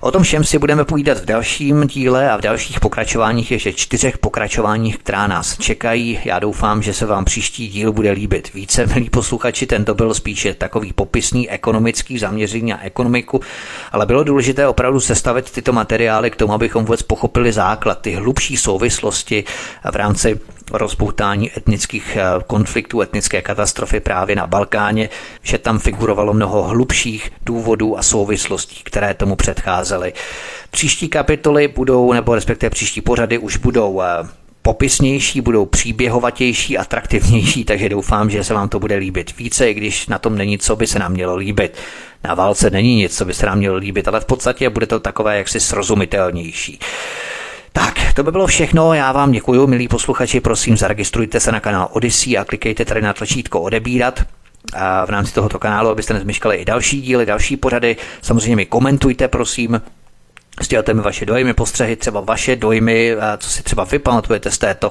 O tom všem si budeme povídat v dalším díle a v dalších pokračováních, ještě čtyřech pokračováních, která nás čekají. Já doufám, že se vám příští díl bude líbit více, milí posluchači. Tento byl spíše takový popisný ekonomický zaměření na ekonomiku, ale bylo důležité opravdu sestavit tyto materiály k tomu, abychom vůbec pochopili základ, ty hlubší souvislosti v rámci rozpoutání etnických eh, konfliktů, etnické katastrofy právě na Balkáně, že tam figurovalo mnoho hlubších důvodů a souvislostí, které tomu předcházely. Příští kapitoly budou, nebo respektive příští pořady už budou eh, popisnější, budou příběhovatější, atraktivnější, takže doufám, že se vám to bude líbit více, i když na tom není, co by se nám mělo líbit. Na válce není nic, co by se nám mělo líbit, ale v podstatě bude to takové jaksi srozumitelnější. Tak, to by bylo všechno. Já vám děkuji, milí posluchači. Prosím, zaregistrujte se na kanál Odyssey a klikejte tady na tlačítko odebírat v rámci tohoto kanálu, abyste nezmyškali i další díly, další pořady. Samozřejmě mi komentujte, prosím, Sdělte mi vaše dojmy, postřehy, třeba vaše dojmy, co si třeba vy pamatujete z této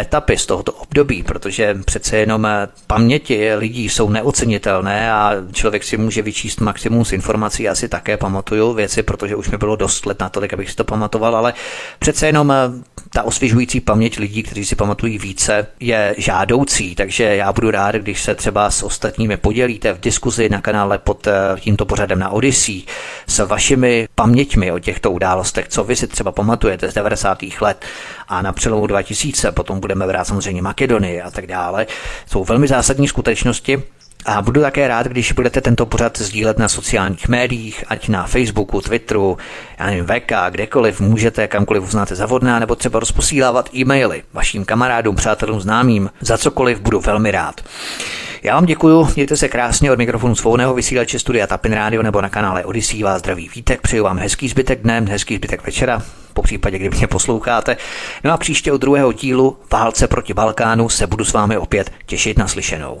etapy z tohoto období, protože přece jenom eh, paměti lidí jsou neocenitelné a člověk si může vyčíst maximum z informací. Já si také pamatuju věci, protože už mi bylo dost let na to, abych si to pamatoval, ale přece jenom eh, ta osvěžující paměť lidí, kteří si pamatují více, je žádoucí, takže já budu rád, když se třeba s ostatními podělíte v diskuzi na kanále pod eh, tímto pořadem na Odyssey s vašimi paměťmi o těchto událostech, co vy si třeba pamatujete z 90. let a na přelomu 2000, potom budeme brát samozřejmě Makedonii a tak dále. Jsou velmi zásadní skutečnosti, a budu také rád, když budete tento pořad sdílet na sociálních médiích, ať na Facebooku, Twitteru, já nevím, VK, kdekoliv můžete, kamkoliv uznáte za nebo třeba rozposílávat e-maily vašim kamarádům, přátelům, známým, za cokoliv budu velmi rád. Já vám děkuji, mějte se krásně od mikrofonu svobodného vysílače Studia Tapin Radio nebo na kanále Odyssey vás zdraví vítek, přeju vám hezký zbytek dne, hezký zbytek večera, po případě, kdyby mě posloucháte. No a příště od druhého dílu Válce proti Balkánu se budu s vámi opět těšit na slyšenou.